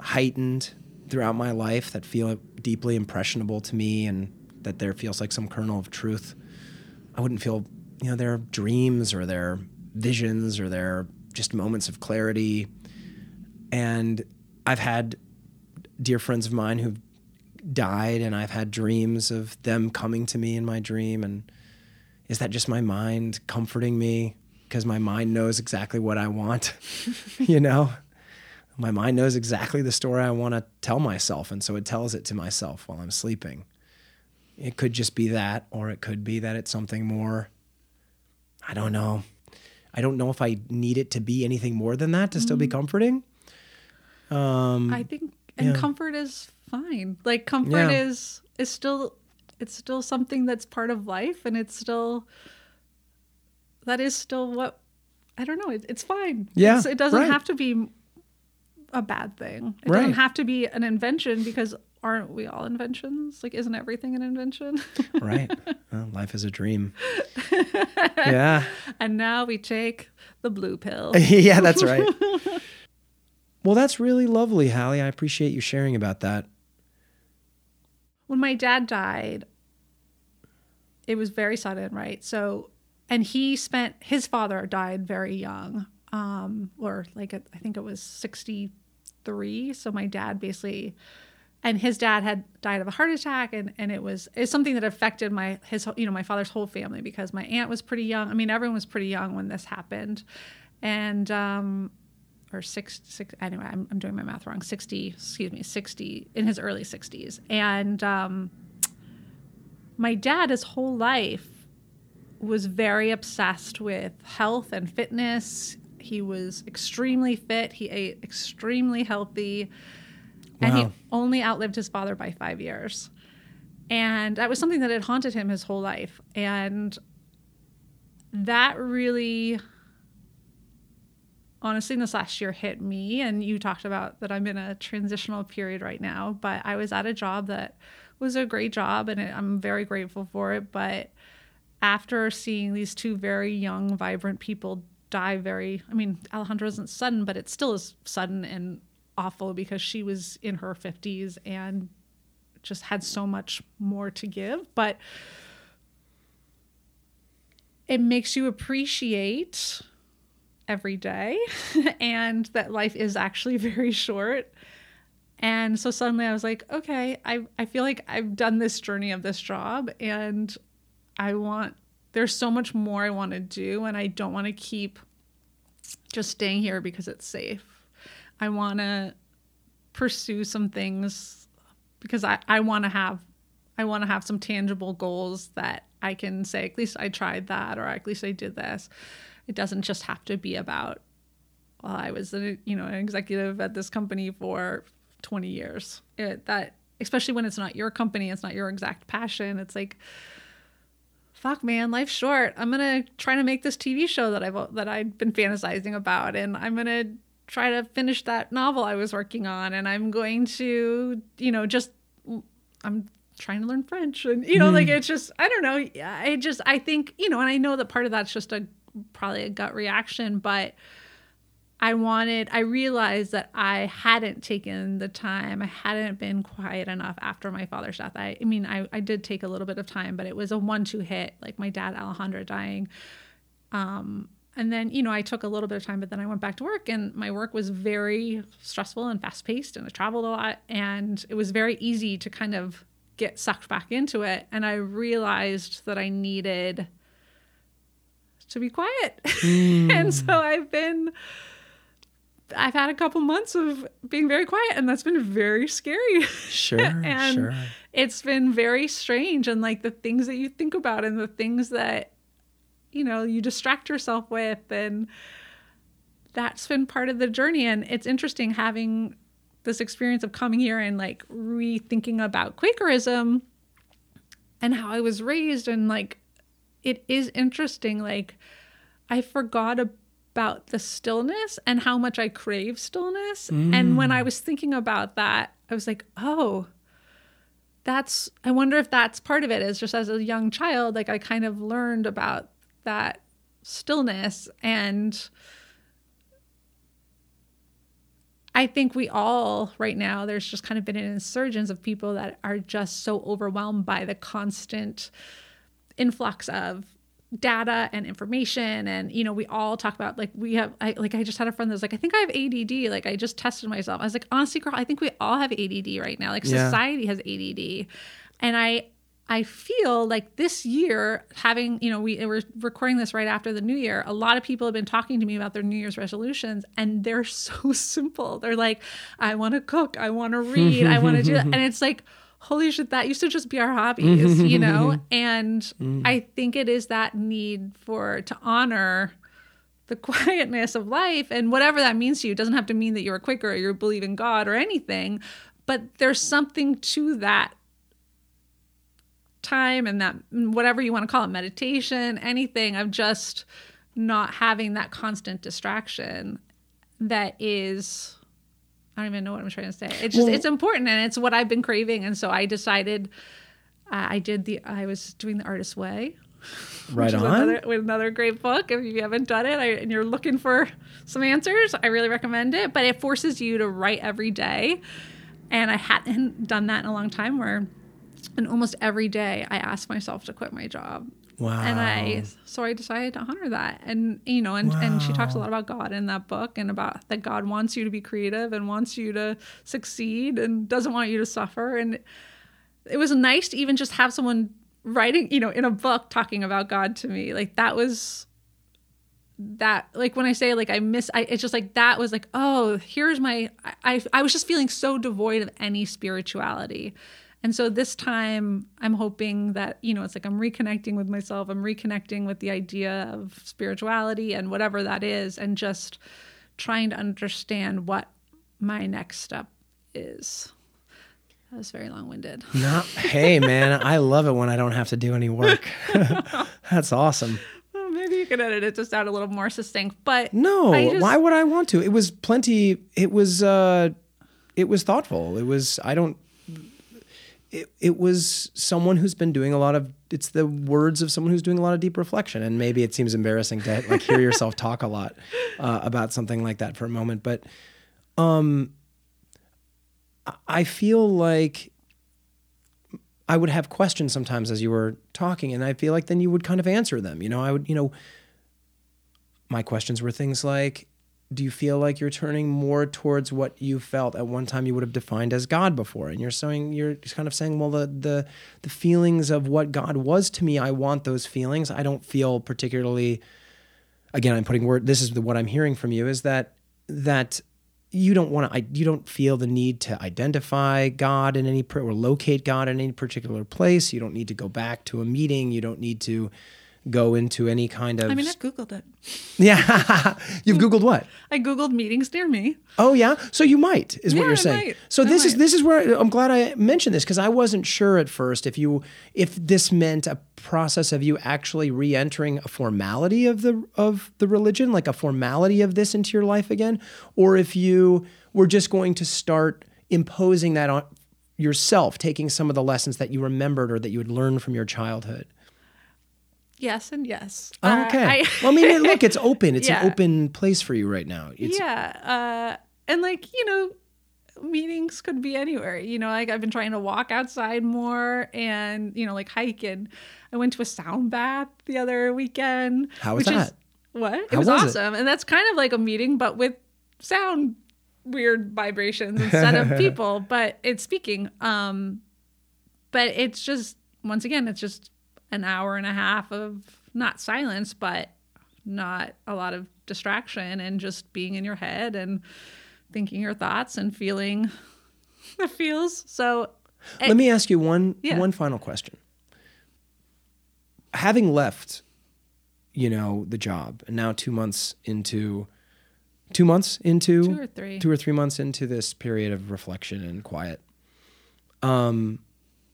heightened throughout my life that feel deeply impressionable to me and that there feels like some kernel of truth. I wouldn't feel, you know, their dreams or their visions or their just moments of clarity. And I've had dear friends of mine who've died, and I've had dreams of them coming to me in my dream. And is that just my mind comforting me? Because my mind knows exactly what I want, you know? My mind knows exactly the story I want to tell myself. And so it tells it to myself while I'm sleeping. It could just be that, or it could be that it's something more. I don't know. I don't know if I need it to be anything more than that to still be comforting. Um, I think and yeah. comfort is fine. Like comfort Yeah. is is still it's still something that's part of life and it's still that is still what I don't know, it, it's fine. Yeah, It's- it doesn't right. have to be a bad thing. It Right. doesn't have to be an invention because aren't we all inventions? Like isn't everything an invention? right. Well, life is a dream. yeah. and now we take the blue pill. yeah, that's right. Well, that's really lovely, Halie. I appreciate you sharing about that. when my dad died, it was very sudden, right? So, and he spent his father died very young, um, or like I think it was sixty three. So my dad basically, and his dad had died of a heart attack, and and it was it's something that affected my his you know my father's whole family because my aunt was pretty young. I mean, everyone was pretty young when this happened, and um, or six, six anyway I'm, I'm doing my math wrong 60 excuse me 60 in his early 60s and um, my dad his whole life was very obsessed with health and fitness. He was extremely fit. He ate extremely healthy. And he only outlived his father by five years. And that was something that had haunted him his whole life. And that really honestly this last year hit me. And you talked about that i'm in a transitional period right now but i was at a job that was a great job and it, i'm very grateful for it. But after seeing these two very young vibrant people die very i mean alejandra isn't sudden but it still is sudden and awful because she was in her 50s and just had so much more to give but it makes you appreciate every day and that life is actually very short. And so suddenly I was like, okay, I, I feel like I've done this journey of this job and I want, there's so much more I want to do and I don't want to keep just staying here because it's safe. I want to pursue some things because I, I want to have I want to have some tangible goals that I can say at least I tried that or at least I did this. It doesn't just have to be about well I was a, you know an executive at this company for 20 years. It, that especially when it's not your company, it's not your exact passion. It's like fuck man, life's short. I'm going to try to make this TV show that I've that I've been fantasizing about and I'm going to try to finish that novel I was working on and I'm going to, you know, just I'm trying to learn French and you know, like hmm. it's just I don't know. I just I think, you know, and I know that part of that's just a probably a gut reaction, but I wanted, I realized that I hadn't taken the time, I hadn't been quiet enough after my father's death. I, I mean, I, I did take a little bit of time, but it was a one two hit, like my dad, Alejandra, dying. Um, and then, you know, I took a little bit of time, but then I went back to work, and my work was very stressful and fast paced, and I traveled a lot. And it was very easy to kind of get sucked back into it. And I realized that I needed to be quiet. Mm. and so I've been I've had a couple months of being very quiet, and that's been very scary. Sure, and sure. It's been very strange, and like the things that you think about, and the things that you know you distract yourself with, and that's been part of the journey. And it's interesting having this experience of coming here and like rethinking about Quakerism and how I was raised, and like it is interesting. Like I forgot about about the stillness and how much I crave stillness. Mm. And when I was thinking about that, I was like, oh, that's, I wonder if that's part of it is just as a young child, like I kind of learned about that stillness. And I think we all, right now, there's just kind of been an insurgence of people that are just so overwhelmed by the constant influx of data and information and you know we all talk about like we have I like I just had a friend that was like I think I have ADD like I just tested myself. I was like honestly girl I think we all have ADD right now. Like yeah. society has ADD and I I feel like this year having you know we were recording this right after the new year a lot of people have been talking to me about their new year's resolutions and they're so simple. They're like I want to cook. I want to read. I want to do that. And it's like holy shit, that used to just be our hobbies, you know? And mm. I think it is that need for to honor the quietness of life and whatever that means to you. It doesn't have to mean that you're a Quaker or you believe in God or anything, but there's something to that time and that whatever you want to call it meditation anything of just not having that constant distraction that is I don't even know what I'm trying to say. It's just well, it's important and it's what I've been craving. And so I decided uh, I did the I was doing the artist's way. Right on. Another, with another great book. If you haven't done it I, and you're looking for some answers, I really recommend it. But it forces you to write every day. And I hadn't done that in a long time where and almost every day I ask myself to quit my job Wow. And I so I decided to honor that. And you know, and, wow. and she talks a lot about God in that book and about that God wants you to be creative and wants you to succeed and doesn't want you to suffer. And it was nice to even just have someone writing, you know, in a book talking about God to me. Like that was that like when I say like I miss I it's just like that was like, oh, here's my I I was just feeling so devoid of any spirituality and so this time I'm hoping that, you know, it's like I'm reconnecting with myself, I'm reconnecting with the idea of spirituality and whatever that is, and just trying to understand what my next step is. That was very long winded. No, hey, man, I love it when I don't have to do any work. That's awesome. Well, maybe you can edit it just out a little more succinct, but no, just... why would I want to? It was plenty. It was, uh, it was thoughtful. It was, I don't, it, it was someone who's been doing a lot of it's the words of someone who's doing a lot of deep reflection. And maybe it seems embarrassing to like hear yourself talk a lot uh, about something like that for a moment. But um i feel like i would have questions sometimes as you were talking and i feel like then you would kind of answer them. You know i would you know my questions were things like do you feel like you're turning more towards what you felt at one time you would have defined as God before? And you're saying you're kind of saying, well, the the the feelings of what God was to me, I want those feelings. I don't feel particularly. Again, I'm putting word. This is the, what I'm hearing from you is that that you don't want to. You don't feel the need to identify God in any or locate God in any particular place. You don't need to go back to a meeting. You don't need to go into any kind of. I mean, I googled it. Yeah, you've googled what? I googled meetings near me. Oh yeah, so you might is yeah, what you're I saying. Might. So this is this is where I'm glad I mentioned this because I wasn't sure at first if you if this meant a process of you actually re-entering a formality of the of the religion, like a formality of this into your life again, or if you were just going to start imposing that on yourself, taking some of the lessons that you remembered or that you had learned from your childhood. Yes and yes. Oh, Uh, okay. I- well, I mean, look, it's open. It's Yeah. an open place for you right now. It's, yeah. Uh, and like, you know, meetings could be anywhere. You know, like I've been trying to walk outside more and, you know, like hike. And I went to a sound bath the other weekend. How was which is- that? what? It How was, was it? awesome. And that's kind of like a meeting, but with sound weird vibrations instead of people, but it's speaking. Um, but it's just, once again, it's just an hour and a half of not silence, but not a lot of distraction and just being in your head and thinking your thoughts and feeling the feels. So Let me ask you one Yeah. one final question. Having left, you know, the job, and now two months into, two months into two or three. two or three months into this period of reflection and quiet. Um,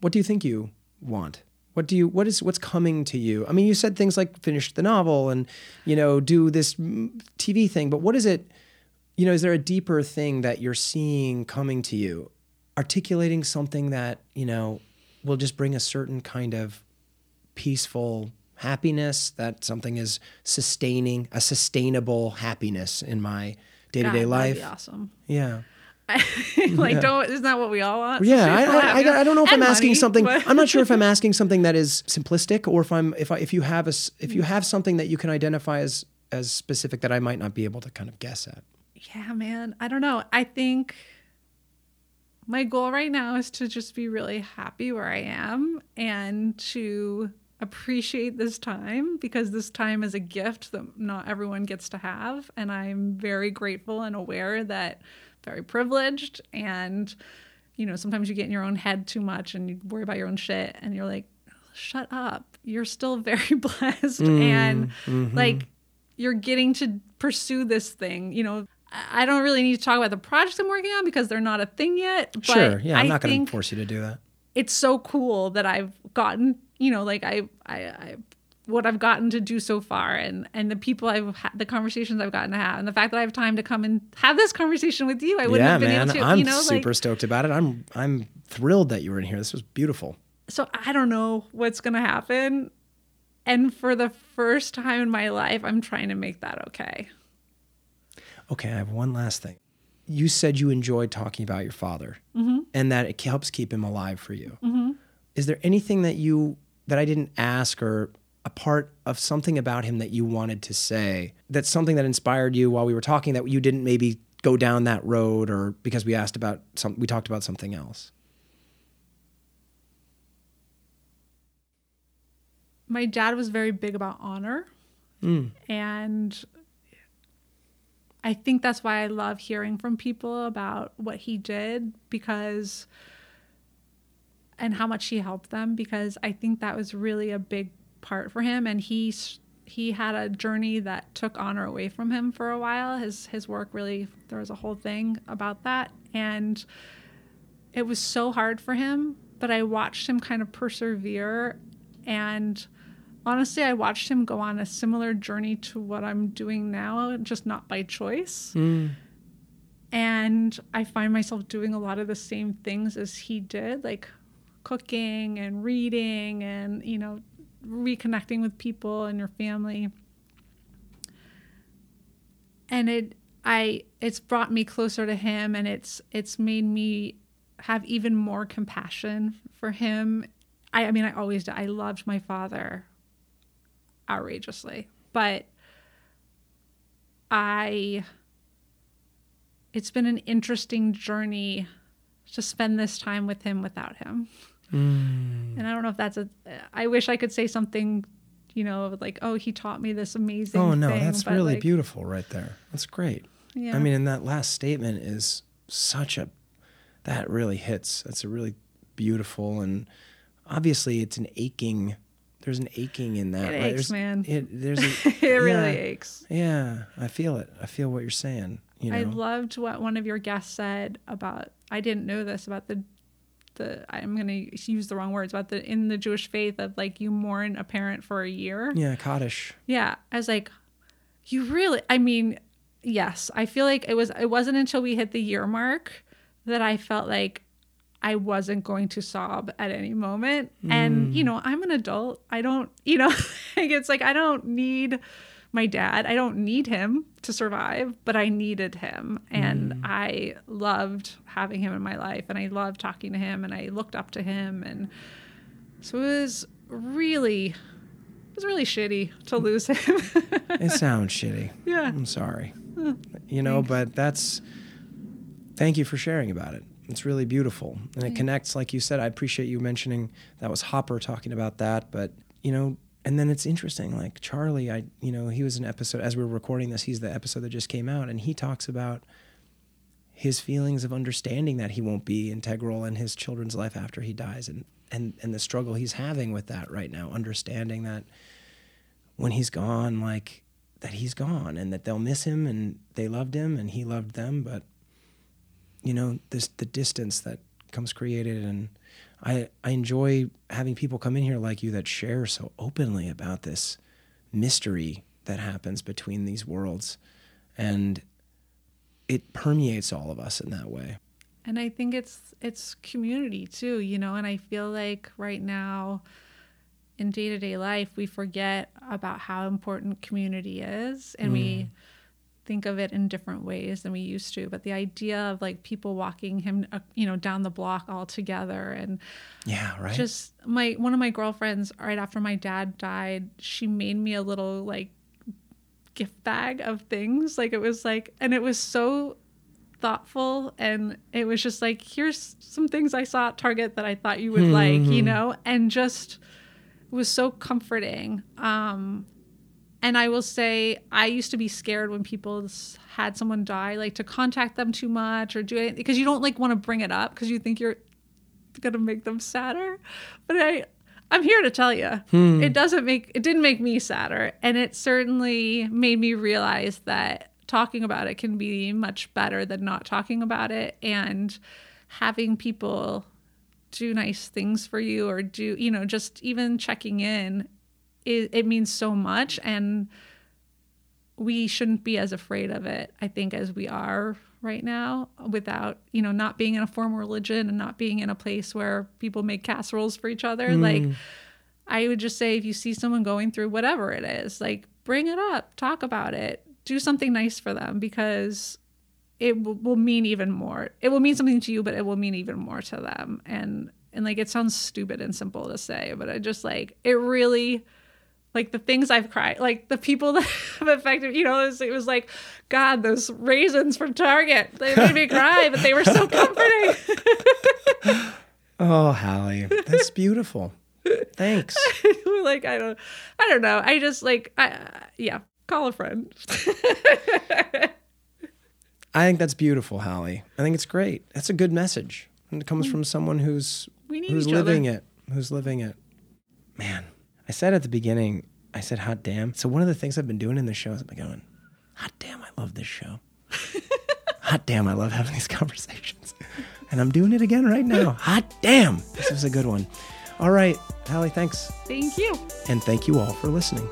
what do you think you want? What do you what is what's coming to you? I mean, you said things like finish the novel and you know do this TV thing, but what is it? You know, is there a deeper thing that you're seeing coming to you, articulating something that you know will just bring a certain kind of peaceful happiness? That something is sustaining a sustainable happiness in my day to day God, life. be awesome. Yeah. like, don't isn't that what we all want? Yeah, I, I, I, I don't know if I'm and asking something. but- I'm not sure if I'm asking something that is simplistic or if I'm if I, if you have a if you mm. have something that you can identify as as specific that I might not be able to kind of guess at. yeah, man. I don't know. I think my goal right now is to just be really happy where I am and to appreciate this time because this time is a gift that not everyone gets to have. And I'm very grateful and aware that very privileged. And, you know, sometimes you get in your own head too much and you worry about your own shit and you're like, shut up. You're still very blessed. Mm, and mm-hmm. like, you're getting to pursue this thing. You know, I don't really need to talk about the projects I'm working on because they're not a thing yet. But sure, yeah, I'm I not going to force you to do that. it's so cool that I've gotten, you know, like I, I, I what I've gotten to do so far, and and the people I've had, the conversations I've gotten to have, and the fact that I have time to come and have this conversation with you, I wouldn't yeah, have been man, able to, I'm you know, super like. stoked about it. I'm I'm thrilled that you were in here. This was beautiful. So I don't know what's gonna happen, and for the first time in my life, I'm trying to make that okay. Okay, I have one last thing. You said you enjoyed talking about your father, mm-hmm. and that it helps keep him alive for you. Mm-hmm. Is there anything that you that I didn't ask, or a part of something about him that you wanted to say? That's something that inspired you while we were talking that you didn't maybe go down that road, or because we asked about some, we talked about something else. my dad was very big about honor mm. and i think that's why i love hearing from people about what he did because and how much he helped them because i think that was really a big part for him and he he had a journey that took honor away from him for a while his his work really there was a whole thing about that and it was so hard for him, but I watched him kind of persevere. And honestly, I watched him go on a similar journey to what I'm doing now, just not by choice. Hmm. And I find myself doing a lot of the same things as he did, like cooking and reading and, you know, reconnecting with people and your family. And it, I, it's brought me closer to him and it's, it's made me have even more compassion for him. I, I mean, I always did. I loved my father outrageously, but I, it's been an interesting journey to spend this time with him without him. Mm. And I don't know if that's a, I wish I could say something, you know, like, oh, he taught me this amazing Oh no, thing, that's really like, beautiful right there. That's great. Yeah. I mean, and that last statement is such a that really hits. That's a really beautiful and obviously it's an aching. There's an aching in that. It right? aches, there's, man. It, there's a, it really aches. Yeah, I feel it. I feel what you're saying. You know, I loved what one of your guests said about I didn't know this about the the I'm going to use the wrong words about the in the Jewish faith of like you mourn a parent for a year. yeah, Kaddish. Yeah, I was like you really I mean, yes, I feel like it was it wasn't until we hit the year mark that I felt like I wasn't going to sob at any moment. And, mm. you know, I'm an adult. I don't, you know, like it's like I don't need my dad. I don't need him to survive, but I needed him. And mm. I loved having him in my life and I loved talking to him and I looked up to him. And so it was really, it was really shitty to lose him. It sounds shitty. yeah. I'm sorry. You know, but that's thank you for sharing about it. It's really beautiful. And it connects, like you said, I appreciate you mentioning that was Hopper talking about that. But, you know, and then it's interesting, like Charlie, I you know, he was an episode as we were recording this, he's the episode that just came out, and he talks about his feelings of understanding that he won't be integral in his children's life after he dies and and and the struggle he's having with that right now understanding that when he's gone like that he's gone and that they'll miss him and they loved him and he loved them but you know this the distance that comes created and I I enjoy having people come in here like you that share so openly about this mystery that happens between these worlds. And it permeates all of us in that way. and i think it's it's community too you know and i feel like right now in day-to-day life we forget about how important community is. And we mm. Think of it in different ways than we used to but the idea of like people walking him uh, you know down the block all together and Yeah, right. just my one of my girlfriends right after my dad died she made me a little like gift bag of things. Like it was like and it was so thoughtful and it was just like here's some things i saw at target that i thought you would like you know? And just it was so comforting. Um and i will say i used to be scared when people had someone die like to contact them too much or do it because you don't like want to bring it up because you think you're gonna make them sadder. But i i'm here to tell you hmm. it doesn't make it didn't make me sadder and it certainly made me realize that talking about it can be much better than not talking about it and having people do nice things for you or do you know just even checking in it, it means so much and we shouldn't be as afraid of it i think as we are right now without you know not being in a formal religion and not being in a place where people make casseroles for each other. Like mm. i would just say if you see someone going through whatever it is like bring it up talk about it do something nice for them because it will, will mean even more. It will mean something to you but it will mean even more to them. And and like it sounds stupid and simple to say but i just like it really like the things I've cried, like the people that have affected, you know, it was, it was like, God, those raisins from Target, they made me cry, but they were so comforting. oh, Halie, that's beautiful. Thanks. like, I don't, I don't know. I just like, I, yeah, call a friend. I think that's beautiful, Halie. I think it's great. That's a good message. And it comes mm. from someone who's who's each other. living it. Who's living it. Man, I said at the beginning, I said hot damn. So one of the things I've been doing in the show is I've been going, hot damn, I love this show. hot damn, I love having these conversations. And I'm doing it again right now. Hot damn. This was a good one. All right, Halie, thanks. Thank you. And thank you all for listening.